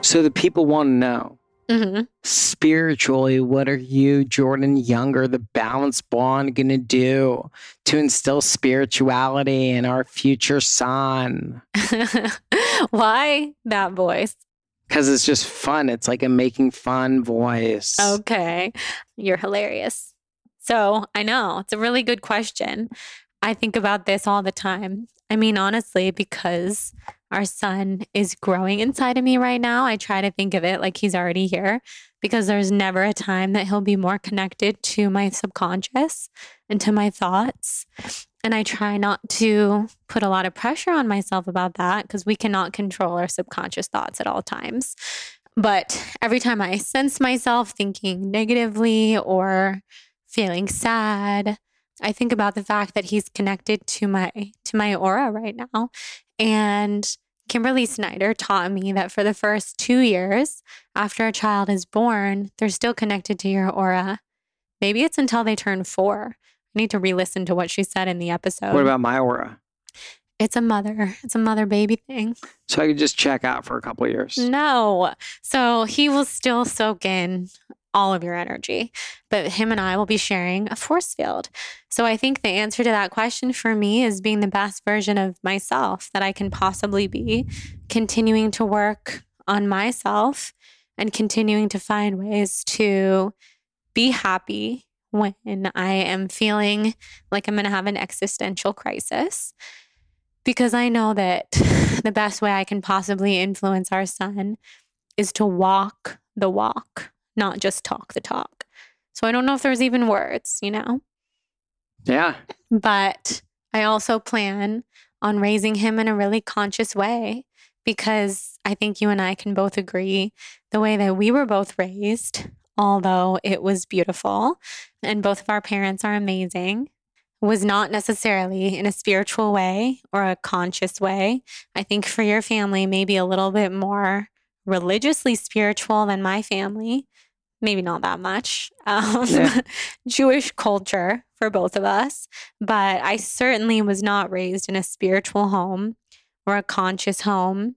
S2: So the people want to know
S1: Mm-hmm.
S2: spiritually, what are you, Jordan Younger, the balanced blonde, going to do to instill spirituality in our future son?
S1: Why that voice?
S2: Because it's just fun. It's like a making fun voice.
S1: Okay. You're hilarious. So I know it's a really good question. I think about this all the time. I mean, honestly, because our son is growing inside of me right now, I try to think of it like he's already here because there's never a time that he'll be more connected to my subconscious and to my thoughts. And I try not to put a lot of pressure on myself about that because we cannot control our subconscious thoughts at all times. But every time I sense myself thinking negatively or feeling sad, I think about the fact that he's connected to my to my aura right now. And Kimberly Snyder taught me that for the first 2 years after a child is born, they're still connected to your aura. Maybe it's until they turn 4. I need to re-listen to what she said in the episode.
S2: What about my aura?
S1: It's a mother. It's a mother baby thing.
S2: So I could just check out for a couple of years.
S1: No. So he will still soak in all of your energy, but him and I will be sharing a force field. So I think the answer to that question for me is being the best version of myself that I can possibly be, continuing to work on myself and continuing to find ways to be happy when I am feeling like I'm going to have an existential crisis. Because I know that the best way I can possibly influence our son is to walk the walk, not just talk the talk. So I don't know if there's even words, you know?
S2: Yeah.
S1: But I also plan on raising him in a really conscious way because I think you and I can both agree the way that we were both raised, although it was beautiful and both of our parents are amazing, was not necessarily in a spiritual way or a conscious way. I think for your family, maybe a little bit more religiously spiritual than my family. Maybe not that much. Um,
S2: Yeah.
S1: Jewish culture for both of us. But I certainly was not raised in a spiritual home or a conscious home.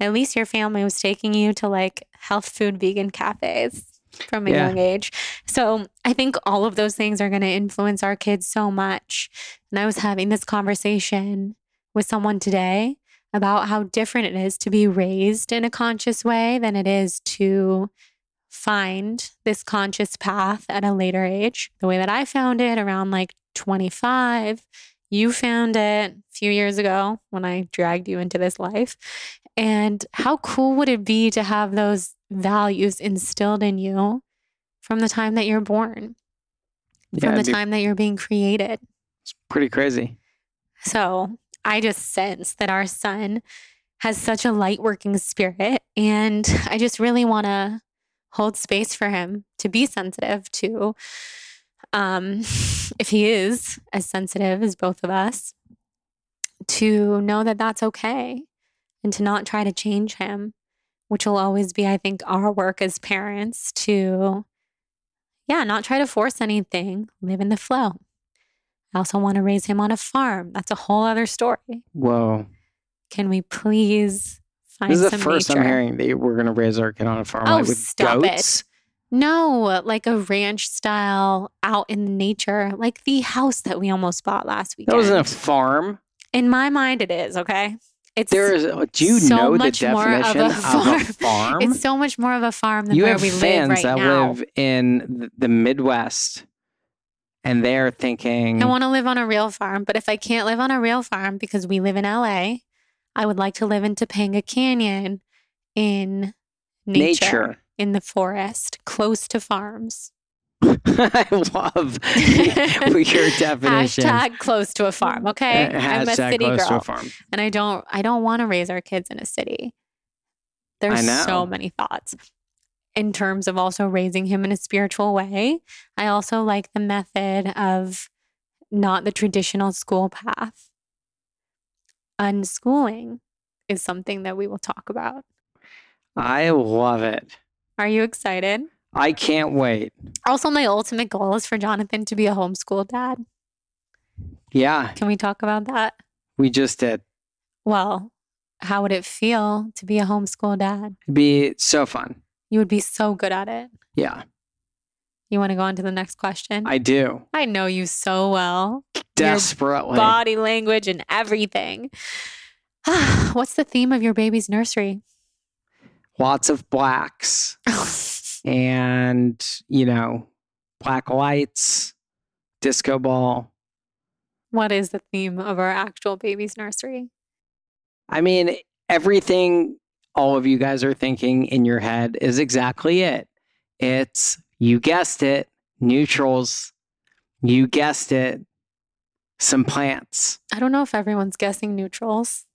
S1: At least your family was taking you to like health food vegan cafes from a
S2: Yeah.
S1: young age. So I think all of those things are going to influence our kids so much. And I was having this conversation with someone today about how different it is to be raised in a conscious way than it is to find this conscious path at a later age. The way that I found it around like 25, you found it a few years ago when I dragged you into this life. And how cool would it be to have those values instilled in you from the time that you're born,
S2: Yeah,
S1: from the
S2: be
S1: time that you're being created?
S2: It's pretty crazy.
S1: So I just sense that our son has such a light working spirit. And I just really want to hold space for him to be sensitive to, um, if he is as sensitive as both of us, to know that that's okay and to not try to change him, which will always be, I think, our work as parents to, yeah, not try to force anything, live in the flow. I also want to raise him on a farm. That's a whole other story.
S2: Whoa.
S1: Can we please find
S2: This is the first
S1: nature?
S2: I'm hearing that we're going to raise our kid on a farm
S1: Oh,
S2: like with
S1: stop
S2: goats.
S1: it. No, like a ranch style out in nature, like the house that we almost bought last weekend.
S2: That wasn't a farm.
S1: in my mind, it is okay. It's
S2: There is. Uh, do you
S1: so
S2: know the
S1: more of
S2: definition
S1: a
S2: of a
S1: farm.
S2: farm?
S1: It's so much more of a farm than
S2: you
S1: where
S2: have
S1: we
S2: fans
S1: live right
S2: that
S1: now.
S2: live in the Midwest, and they're thinking,
S1: I want to live on a real farm, but if I can't live on a real farm because we live in LA, I would like to live in Topanga Canyon in nature,
S2: nature.
S1: in the forest, close to farms.
S2: I love your definition.
S1: Hashtag close to a farm. Okay,
S2: Uh,
S1: I'm a city
S2: close to
S1: girl,
S2: a farm.
S1: and I don't. I don't want to raise our kids in a city. There's so many thoughts in terms of also raising him in a spiritual way. I also like the method of not the traditional school path. Unschooling is something that we will talk about.
S2: I love it.
S1: Are you excited?
S2: I can't wait.
S1: Also, my ultimate goal is for Jonathan to be a homeschool dad.
S2: Yeah,
S1: Can we talk about that?
S2: we just did.
S1: Well, how would it feel to be a homeschool dad?
S2: It'd be so fun.
S1: You would be so good at it.
S2: Yeah,
S1: You want to go on to the next question?
S2: I do.
S1: I know you so well.
S2: Desperately.
S1: Body language and everything. What's the theme of your baby's nursery?
S2: Lots of blacks and, you know, black lights, disco ball.
S1: what is the theme of our actual baby's nursery?
S2: I mean, everything all of you guys are thinking in your head is exactly it. It's, you guessed it, neutrals. You guessed it, some plants.
S1: I don't know if everyone's guessing neutrals.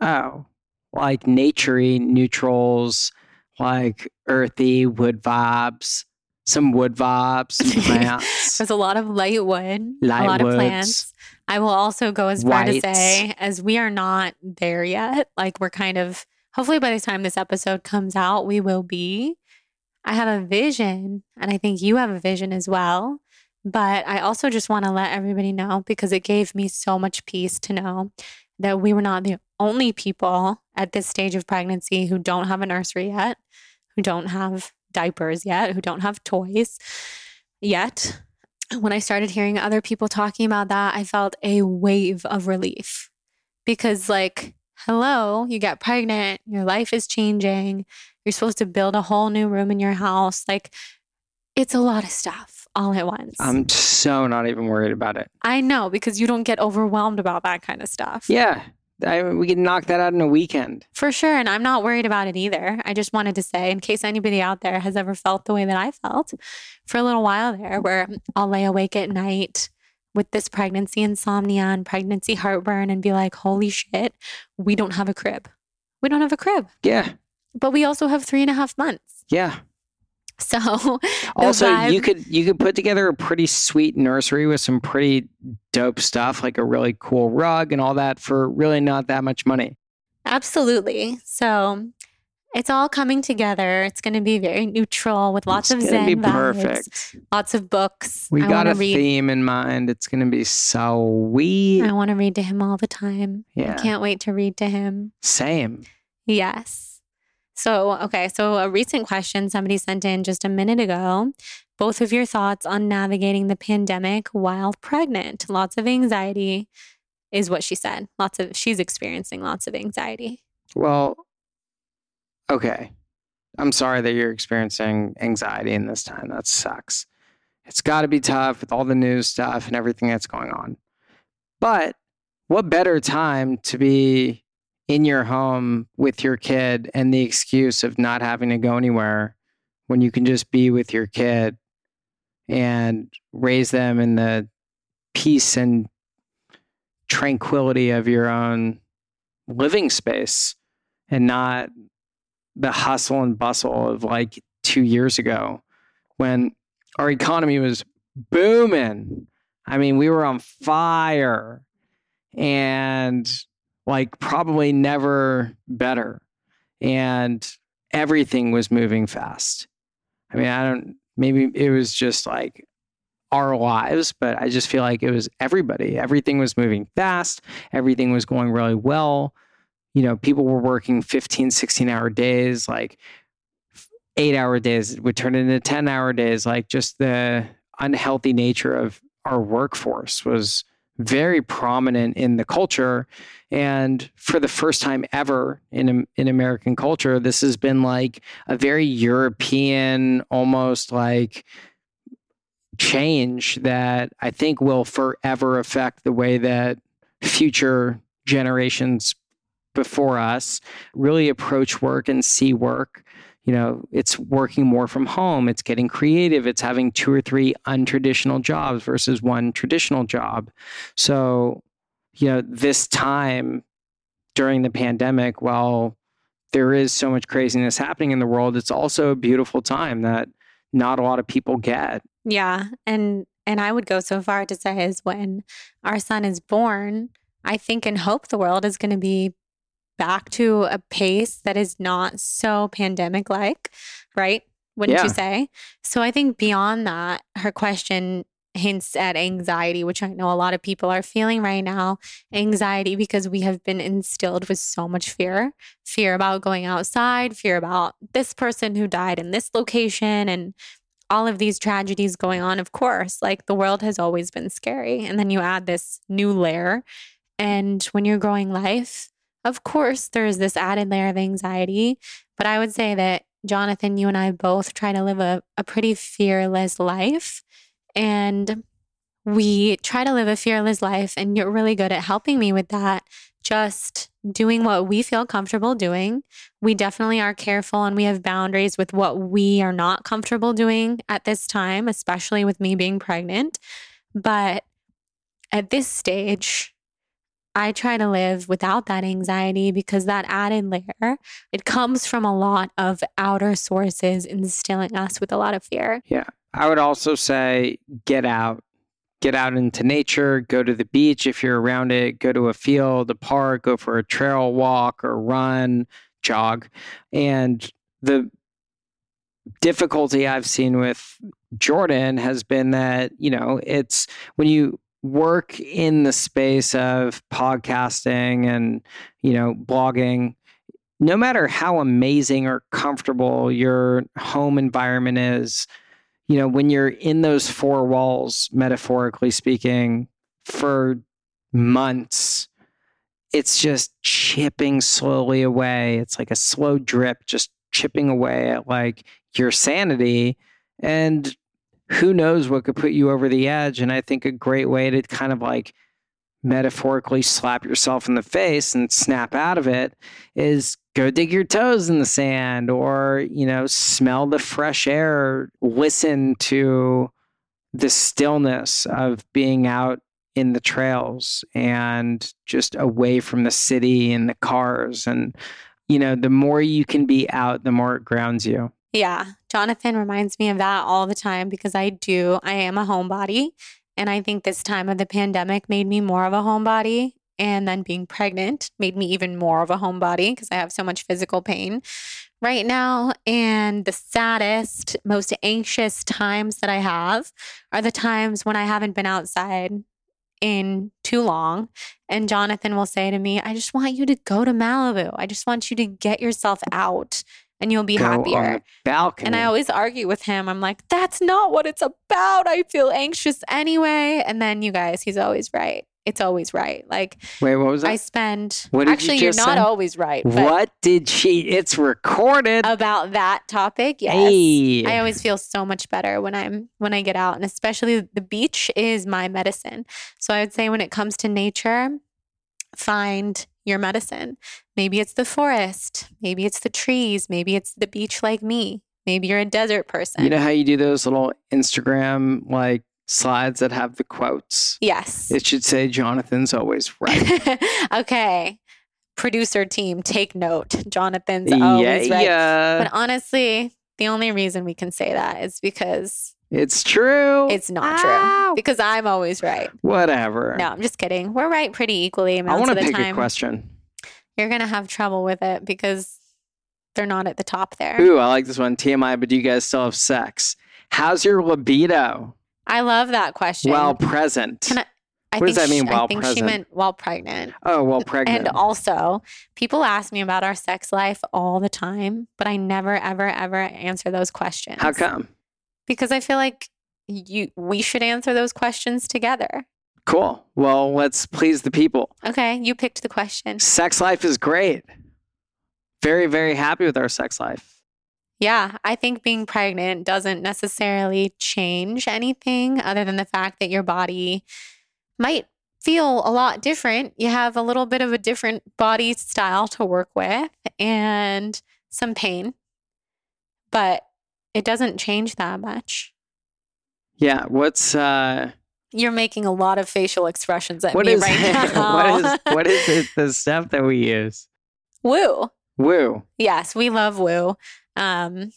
S2: Oh, like naturey neutrals, like earthy wood vibes, some wood vibes, some plants.
S1: There's a lot of light wood,
S2: Light
S1: a lot
S2: woods.
S1: of plants. I will also go as far to say, as we are not there yet, like we're kind of, hopefully by the time this episode comes out, we will be. I have a vision, and I think you have a vision as well. But I also just want to let everybody know because it gave me so much peace to know that we were not the only people at this stage of pregnancy who don't have a nursery yet, who don't have diapers yet, who don't have toys yet. When I started hearing other people talking about that, I felt a wave of relief because, like, hello, you get pregnant, your life is changing, you're supposed to build a whole new room in your house. Like, it's a lot of stuff all at once.
S2: I'm so not even worried about it.
S1: I know because you don't get overwhelmed about that kind of stuff.
S2: Yeah, I, we can knock that out in a weekend.
S1: For sure. And I'm not worried about it either. I just wanted to say, in case anybody out there has ever felt the way that I felt for a little while there, where I'll lay awake at night with this pregnancy insomnia and pregnancy heartburn and be like, holy shit, we don't have a crib. We don't have a crib.
S2: Yeah,
S1: But we also have three and a half months.
S2: yeah.
S1: So
S2: also
S1: vibe-
S2: you could you could put together a pretty sweet nursery with some pretty dope stuff like a really cool rug and all that for really not that much money.
S1: Absolutely. So it's all coming together. It's going to be very neutral with lots
S2: it's
S1: of zen
S2: be
S1: vibes,
S2: perfect.
S1: lots of books.
S2: We
S1: I
S2: got a
S1: read.
S2: theme in mind. It's gonna be so sweet.
S1: I want to read to him all the time.
S2: Yeah.
S1: I can't wait to read to him.
S2: Same.
S1: Yes. So, okay. So, a recent question somebody sent in just a minute ago. Both of your thoughts on navigating the pandemic while pregnant. Lots of anxiety is what she said. Lots of, she's experiencing lots of anxiety.
S2: Well, okay. I'm sorry that you're experiencing anxiety in this time. That sucks. It's got to be tough with all the news stuff and everything that's going on. But what better time to be in your home with your kid and the excuse of not having to go anywhere when you can just be with your kid and raise them in the peace and tranquility of your own living space and not the hustle and bustle of like two years ago when our economy was booming. I mean, we were on fire and like probably never better. And everything was moving fast. I mean, I don't, maybe it was just like our lives, but I just feel like it was everybody. Everything was moving fast, everything was going really well. You know, people were working 15, 16 hour days, like eight hour days would turn into 10 hour days. Like just the unhealthy nature of our workforce was very prominent in the culture. And for the first time ever in, in American culture, this has been like a very European, almost like change that I think will forever affect the way that future generations before us really approach work and see work. You know, it's working more from home, it's getting creative, it's having two or three untraditional jobs versus one traditional job. So, you know, this time during the pandemic, while there is so much craziness happening in the world, it's also a beautiful time that not a lot of people get.
S1: Yeah. And, and I would go so far to say is when our son is born, I think and hope the world is going to be back to a pace that is not so pandemic like, right? Wouldn't
S2: Yeah.
S1: you say? So I think beyond that, her question hints at anxiety, which I know a lot of people are feeling right now. Anxiety because we have been instilled with so much fear fear about going outside, fear about this person who died in this location, and all of these tragedies going on. Of course, like the world has always been scary. And then you add this new layer. And when you're growing life, of course, there's this added layer of anxiety. But I would say that, Jonathan, you and I both try to live a, a pretty fearless life. And we try to live a fearless life. And you're really good at helping me with that. Just doing what we feel comfortable doing. We definitely are careful and we have boundaries with what we are not comfortable doing at this time, especially with me being pregnant. But at this stage, I try to live without that anxiety because that added layer, it comes from a lot of outer sources instilling us with a lot of fear. Yeah.
S2: I would also say get out. Get out into nature, go to the beach if you're around it, go to a field, a park, go for a trail walk or run, jog. And the difficulty I've seen with Jordan has been that, you know, it's when you work in the space of podcasting and, you know, blogging, no matter how amazing or comfortable your home environment is, you know, when you're in those four walls, metaphorically speaking, for months, it's just chipping slowly away. It's like a slow drip, just chipping away at like your sanity. And who knows what could put you over the edge. And I think a great way to kind of like metaphorically slap yourself in the face and snap out of it is go dig your toes in the sand or you know smell the fresh air. Listen to the stillness of being out in the trails and just away from the city and the cars. And you know the more you can be out the more it grounds you
S1: Yeah. Jonathan reminds me of that all the time because I do. I am a homebody. And I think this time of the pandemic made me more of a homebody. And then being pregnant made me even more of a homebody because I have so much physical pain right now. And the saddest, most anxious times that I have are the times when I haven't been outside in too long. And Jonathan will say to me, I just want you to go to Malibu. I just want you to get yourself out and you'll be
S2: Go
S1: happier.
S2: balcony.
S1: And I always argue with him. I'm like, that's not what it's about. I feel anxious anyway. And then you guys, he's always right. It's always right. Like
S2: Wait, what was that?
S1: I spend
S2: What did you
S1: actually
S2: just
S1: you're not
S2: say?
S1: always right.
S2: What did she? It's recorded.
S1: about that topic, yes.
S2: Hey.
S1: I always feel so much better when I'm when I get out and especially the beach is my medicine. So I would say when it comes to nature, find your medicine. Maybe it's the forest, maybe it's the trees, maybe it's the beach like me. Maybe you're a desert person.
S2: you know how you do those little Instagram like slides that have the quotes?
S1: yes.
S2: It should say Jonathan's always right.
S1: okay. Producer team, take note. Jonathan's
S2: yeah,
S1: always right.
S2: yeah.
S1: But honestly, the only reason we can say that is because
S2: it's true.
S1: it's not
S2: Ow.
S1: true. Because I'm always right.
S2: Whatever.
S1: No, I'm just kidding. We're right pretty equally
S2: I want
S1: of
S2: to
S1: the
S2: pick
S1: time.
S2: a question.
S1: You're gonna have trouble with it because they're not at the top there.
S2: Ooh, I like this one. TMI, but do you guys still have sex? How's your libido?
S1: I love that question.
S2: While present.
S1: Can I, I
S2: What does that mean,
S1: she-
S2: while
S1: I think she meant while pregnant.
S2: oh, well, pregnant.
S1: And also, people ask me about our sex life all the time, but I never, ever, ever answer those questions.
S2: How come?
S1: Because I feel like you we should answer those questions together.
S2: Cool. Well, let's please the people.
S1: Okay, you picked the question.
S2: Sex life is great. Very, very happy with our sex life.
S1: Yeah, I think being pregnant doesn't necessarily change anything other than the fact that your body might feel a lot different. You have a little bit of a different body style to work with and some pain, but it doesn't change that much.
S2: Yeah. What's uh
S1: You're making a lot of facial expressions at
S2: what
S1: me
S2: is
S1: right now.
S2: what is what is it, the stuff that we use?
S1: Woo.
S2: Woo.
S1: Yes, we love Woo. Um,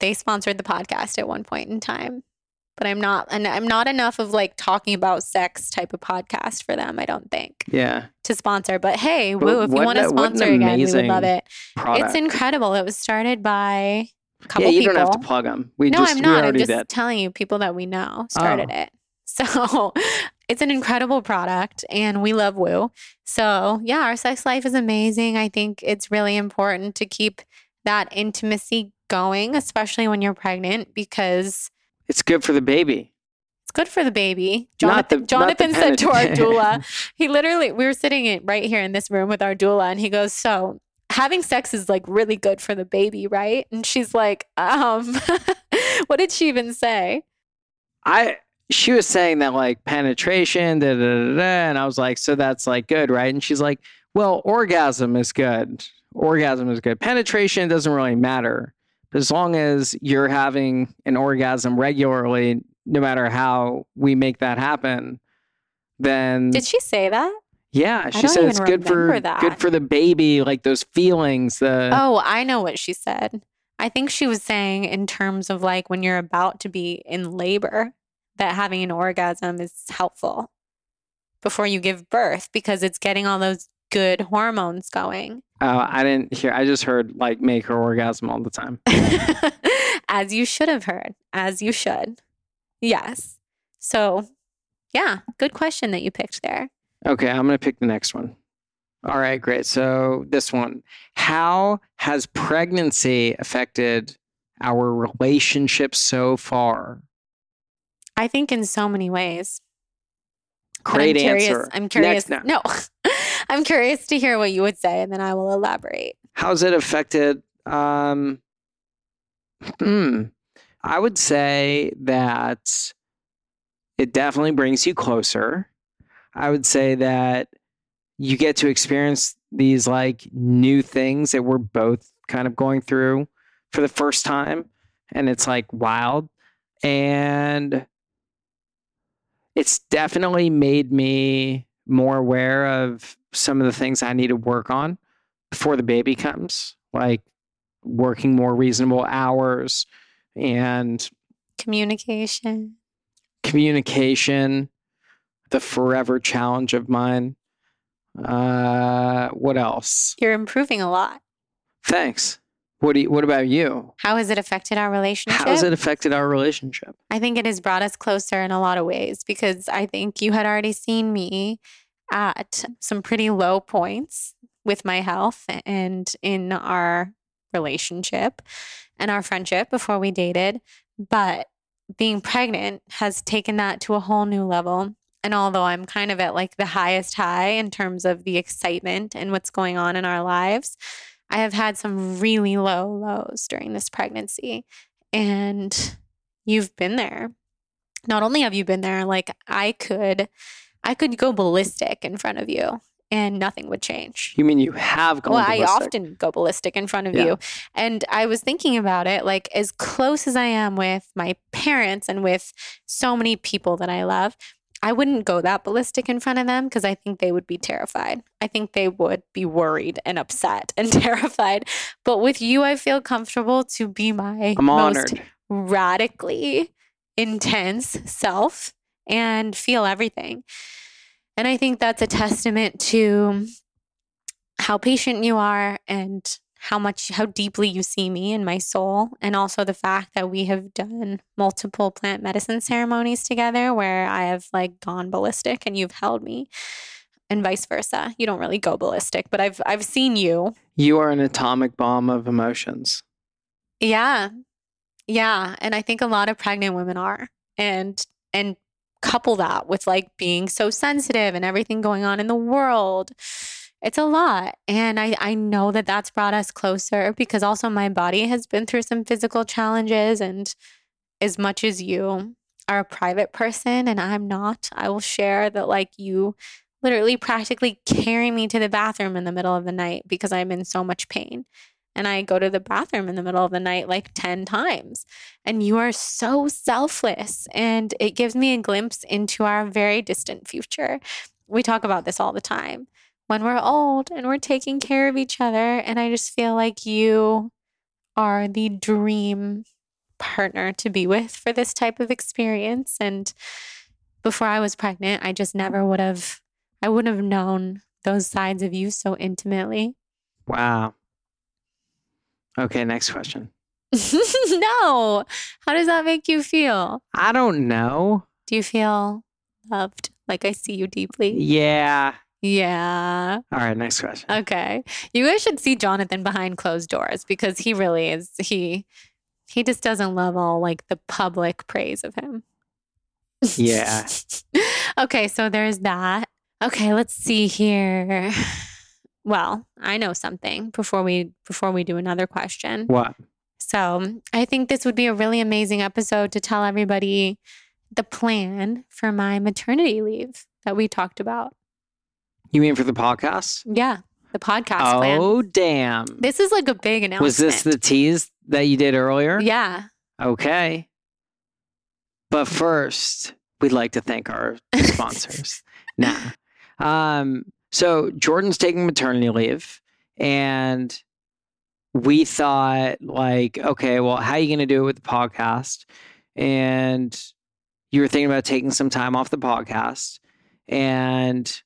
S1: they sponsored the podcast at one point in time, but I'm not, and I'm not enough of like talking about sex type of podcast for them. I don't think
S2: Yeah.
S1: to sponsor. But hey,
S2: But
S1: Woo, if you want to
S2: a- what an
S1: sponsor again, we would love it.
S2: Product.
S1: It's incredible. It was started by couple
S2: yeah, you
S1: people.
S2: don't have to plug them. We
S1: no,
S2: just
S1: I'm not. I'm just
S2: did.
S1: telling you, people that we know started
S2: Oh.
S1: it. So it's an incredible product and we love Woo. So yeah, our sex life is amazing. I think it's really important to keep that intimacy going, especially when you're pregnant, because
S2: It's good for the baby.
S1: it's good for the baby. Jonathan,
S2: the
S1: Jonathan said to our doula, he literally, we were sitting in, right here in this room with our doula, and he goes, So having sex is like really good for the baby, right? And she's like, um, what did she even say?
S2: I she was saying that like penetration, da, da, da, da, and I was like, so that's like good, right? And she's like, well, orgasm is good. Orgasm is good. Penetration doesn't really matter. But as long as you're having an orgasm regularly, no matter how we make that happen, then
S1: Did she say that?
S2: Yeah, she said it's good for
S1: that.
S2: good for the baby, like those feelings. The
S1: Oh, I know what she said. I think she was saying in terms of like when you're about to be in labor, that having an orgasm is helpful before you give birth because it's getting all those good hormones going.
S2: oh, I didn't hear. I just heard like make her orgasm all the time.
S1: as you should have heard, as you should. Yes. So, yeah, good question that you picked there.
S2: Okay, I'm going to pick the next one. All right, great. So, this one How has pregnancy affected our relationship so far?
S1: I think in so many ways.
S2: Great
S1: I'm curious,
S2: answer.
S1: I'm curious.
S2: Next, now.
S1: no, I'm curious to hear what you would say, and then I will elaborate.
S2: How's it affected? Um, hmm. I would say that it definitely brings you closer. I would say that you get to experience these like new things that we're both kind of going through for the first time. And it's like wild. And it's definitely made me more aware of some of the things I need to work on before the baby comes. Like working more reasonable hours and
S1: Communication.
S2: communication, the forever challenge of mine. Uh, what else?
S1: You're improving a lot.
S2: Thanks. What do you, what about you?
S1: How has it affected our relationship?
S2: How has it affected our relationship?
S1: I think it has brought us closer in a lot of ways because I think you had already seen me at some pretty low points with my health and in our relationship and our friendship before we dated. But being pregnant has taken that to a whole new level. And although I'm kind of at like the highest high in terms of the excitement and what's going on in our lives, I have had some really low lows during this pregnancy. And you've been there. Not only have you been there, like I could I could go ballistic in front of you and nothing would change.
S2: You mean you have gone
S1: Well,
S2: ballistic?
S1: I often go ballistic in front of
S2: Yeah.
S1: you. And I was thinking about it like as close as I am with my parents and with so many people that I love, I wouldn't go that ballistic in front of them because I think they would be terrified. I think they would be worried and upset and terrified. But with you, I feel comfortable to be my
S2: I'm
S1: most
S2: honored.
S1: radically intense self and feel everything. And I think that's a testament to how patient you are and how much how deeply you see me and my soul and also the fact that we have done multiple plant medicine ceremonies together where I have like gone ballistic and you've held me and vice versa. You don't really go ballistic, but I've I've seen you
S2: You are an atomic bomb of emotions.
S1: Yeah. Yeah. And I think a lot of pregnant women are. And and couple that with like being so sensitive and everything going on in the world. It's a lot. And I, I know that that's brought us closer because also my body has been through some physical challenges. And as much as you are a private person and I'm not, I will share that like you literally practically carry me to the bathroom in the middle of the night because I'm in so much pain and I go to the bathroom in the middle of the night like 10 times. And you are so selfless. And it gives me a glimpse into our very distant future. We talk about this all the time when we're old and we're taking care of each other. And I just feel like you are the dream partner to be with for this type of experience. And before I was pregnant, I just never would have, I wouldn't have known those sides of you so intimately.
S2: Wow. Okay, next question.
S1: no. How does that make you feel?
S2: I don't know.
S1: Do you feel loved? Like I see you deeply?
S2: Yeah.
S1: Yeah.
S2: All right, next question.
S1: Okay. You guys should see Jonathan behind closed doors because he really is he he just doesn't love all like the public praise of him.
S2: Yeah.
S1: okay, so there's that. Okay, let's see here. Well, I know something before we before we do another question.
S2: What?
S1: So I think this would be a really amazing episode to tell everybody the plan for my maternity leave that we talked about.
S2: You mean for the podcast?
S1: Yeah, the podcast plan.
S2: Oh, damn.
S1: This is like a big announcement.
S2: Was this the tease that you did earlier?
S1: Yeah.
S2: Okay. But first, we'd like to thank our sponsors. nah. Um, so Jordan's taking maternity leave and we thought like, okay, well, how are you going to do it with the podcast? And you were thinking about taking some time off the podcast. And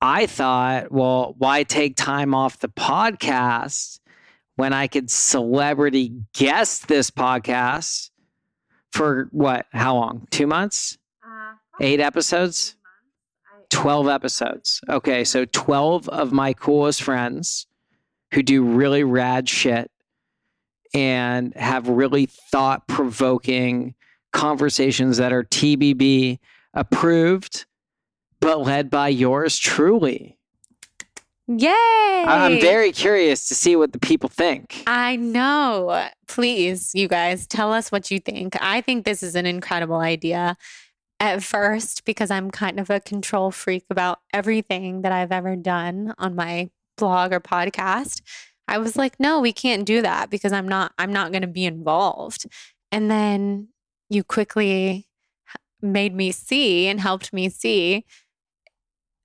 S2: I thought, well, why take time off the podcast when I could celebrity guest this podcast for what? How long? Two months? Eight episodes? 12 episodes. Okay, so 12 of my coolest friends who do really rad shit and have really thought provoking conversations that are TBB approved, but led by yours truly.
S1: Yay!
S2: I'm very curious to see what the people think.
S1: I know. Please, you guys, tell us what you think. I think this is an incredible idea at first because I'm kind of a control freak about everything that I've ever done on my blog or podcast. I was like, no, we can't do that because I'm not I'm not going to be involved. And then you quickly made me see and helped me see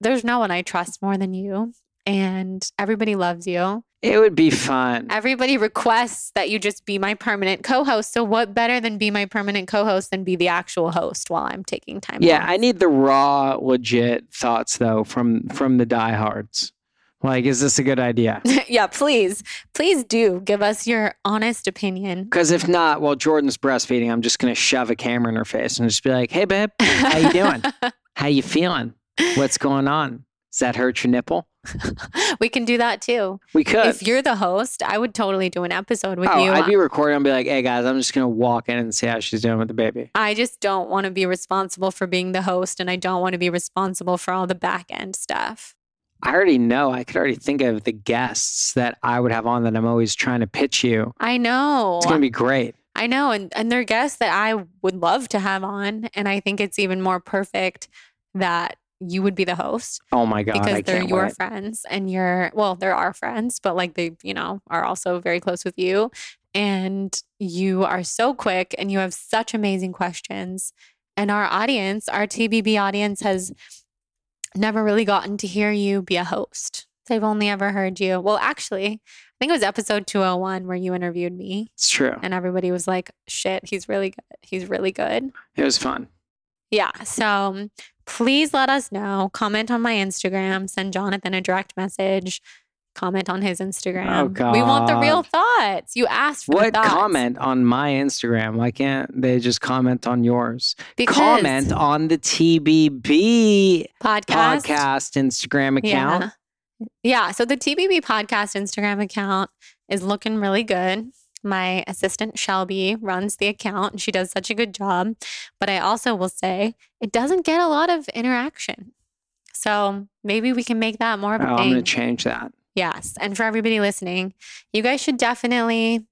S1: there's no one I trust more than you and everybody loves you
S2: It would be fun.
S1: Everybody requests that you just be my permanent co-host. So what better than be my permanent co-host than be the actual host while I'm taking time
S2: Yeah,
S1: off?
S2: I need the raw, legit thoughts though from from the diehards. Like, is this a good idea?
S1: yeah, please. Please do give us your honest opinion.
S2: Because if not, while Jordan's breastfeeding. I'm just gonna shove a camera in her face and just be like, "Hey, babe, how you doing? how you feeling? What's going on? Does that hurt your nipple?
S1: we can do that too.
S2: We could.
S1: If you're the host, I would totally do an episode with
S2: oh,
S1: you.
S2: I'd be recording and be like, "Hey guys, I'm just gonna walk in and see how she's doing with the baby."
S1: I just don't want to be responsible for being the host and I don't want to be responsible for all the back end stuff.
S2: I already know. I could already think of the guests that I would have on that I'm always trying to pitch you.
S1: I know.
S2: It's gonna be great.
S1: I know. And, and they're guests that I would love to have on. And I think it's even more perfect that you would be the host
S2: Oh my god,
S1: because they're your
S2: wait.
S1: friends and you're, well, they're our friends, but like they, you know, are also very close with you. And you are so quick and you have such amazing questions. And our audience, our TBB audience, has never really gotten to hear you be a host. They've only ever heard you. Well, actually, I think it was episode 201 where you interviewed me
S2: It's true.
S1: and everybody was like, shit, he's really good. He's really good.
S2: It was fun.
S1: Yeah. So please let us know. Comment on my Instagram. Send Jonathan a direct message. Comment on his Instagram. Oh, we want the real
S2: Oh,
S1: thoughts. You asked for
S2: What comment on my Instagram? Why can't they just comment on yours?
S1: Because
S2: comment on the TBB
S1: podcast.
S2: podcast Instagram account.
S1: Yeah. Yeah. So the TBB podcast Instagram account is looking really good. My assistant Shelby runs the account and she does such a good job. But I also will say it doesn't get a lot of interaction. So maybe we can make that more of
S2: Oh,
S1: a
S2: I'm going to change that.
S1: Yes. And for everybody listening, you guys should definitely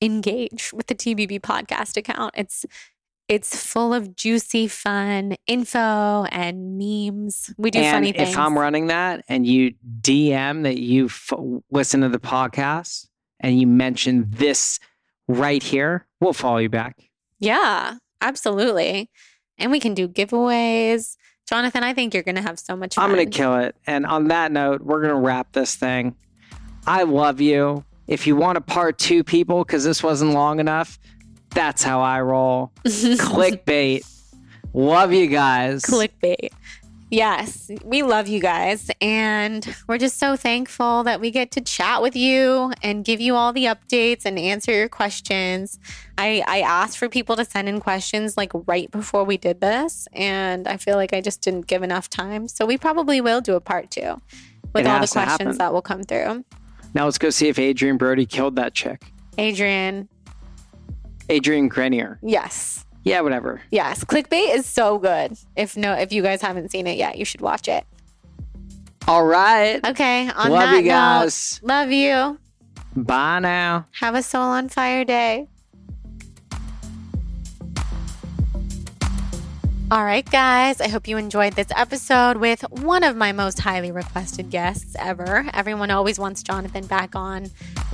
S1: engage with the TBB podcast account. It's it's full of juicy fun info and memes. We do
S2: and
S1: funny things. if.
S2: I'm running that and you DM that you f- listen to the podcast and you mention this right here, we'll follow you back.
S1: yeah, absolutely. And we can do giveaways. Jonathan, I think you're going to have so much fun.
S2: I'm going to kill it. And on that note, we're going to wrap this thing. I love you. If you want a part two, people, because this wasn't long enough, that's how I roll. Clickbait. Love you guys.
S1: clickbait. Yes, we love you guys. And we're just so thankful that we get to chat with you and give you all the updates and answer your questions. I, I asked for people to send in questions like right before we did this. And I feel like I just didn't give enough time. So we probably will do a part two with
S2: It
S1: all the
S2: has to happen.
S1: questions that will come through.
S2: Now let's go see if Adrien Brody killed that chick.
S1: Adrian,
S2: Adrian Grenier.
S1: yes.
S2: Yeah, whatever.
S1: Yes, clickbait is so good. If no, if you guys haven't seen it yet, you should watch it.
S2: All right.
S1: Okay, on
S2: Love
S1: that
S2: you guys.
S1: note, love you.
S2: Bye now.
S1: Have a soul on fire day. All right, guys. I hope you enjoyed this episode with one of my most highly requested guests ever. Everyone always wants Jonathan back on.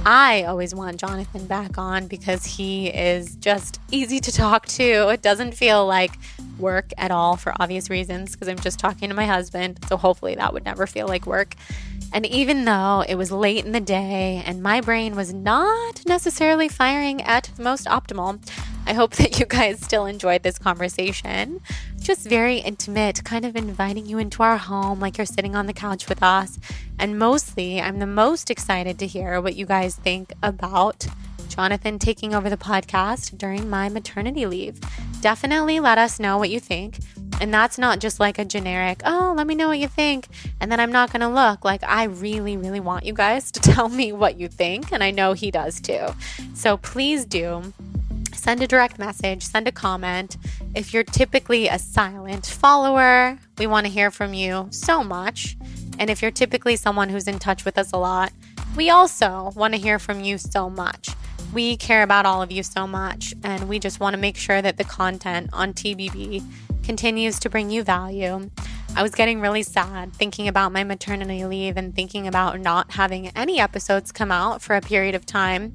S1: I always want Jonathan back on because he is just easy to talk to. It doesn't feel like work at all for obvious reasons because I'm just talking to my husband. So hopefully that would never feel like work. And even though it was late in the day and my brain was not necessarily firing at the most optimal, I hope that you guys still enjoyed this conversation. Just very intimate, kind of inviting you into our home like you're sitting on the couch with us. And mostly, I'm the most excited to hear what you guys think about Jonathan taking over the podcast during my maternity leave. Definitely let us know what you think. And that's not just like a generic, oh, let me know what you think. And then I'm not going to look. Like, I really, really want you guys to tell me what you think. And I know he does too. So please do send a direct message, send a comment. If you're typically a silent follower, we want to hear from you so much. And if you're typically someone who's in touch with us a lot, we also want to hear from you so much. We care about all of you so much, and we just want to make sure that the content on TBB continues to bring you value. I was getting really sad thinking about my maternity leave and thinking about not having any episodes come out for a period of time.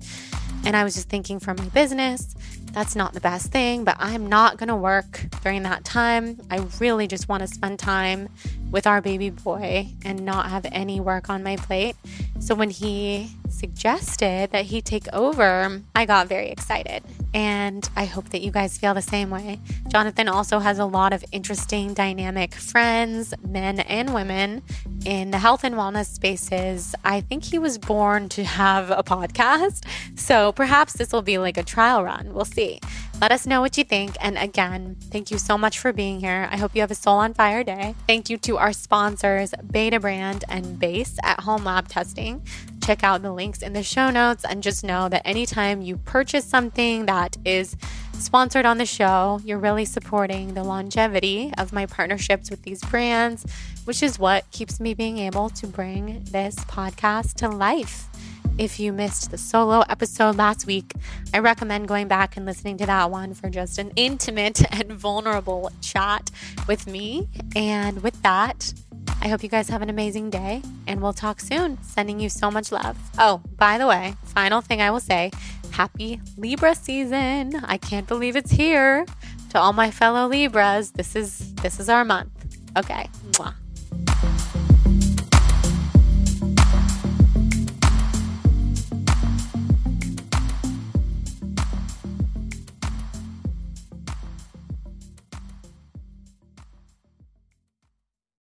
S1: And I was just thinking for my business that's not the best thing, but I'm not going to work during that time. I really just want to spend time with our baby boy and not have any work on my plate. So when he suggested that he take over, I got very excited. And I hope that you guys feel the same way. Jonathan also has a lot of interesting, dynamic friends, men and women, in the health and wellness spaces. I think he was born to have a podcast. So perhaps this will be like a trial run. We'll see. Let us know what you think. And again, thank you so much for being here. I hope you have a soul on fire day. Thank you to our sponsors, Betabrand and Base at Home Lab Testing. Check out the links in the show notes and just know that anytime you purchase something that is sponsored on the show, you're really supporting the longevity of my partnerships with these brands, which is what keeps me being able to bring this podcast to life. If you missed the solo episode last week, I recommend going back and listening to that one for just an intimate and vulnerable chat with me. And with that, I hope you guys have an amazing day and we'll talk soon. Sending you so much love. Oh, by the way, final thing I will say happy Libra season. I can't believe it's here. To all my fellow Libras, this is this is our month. Okay. Mwah.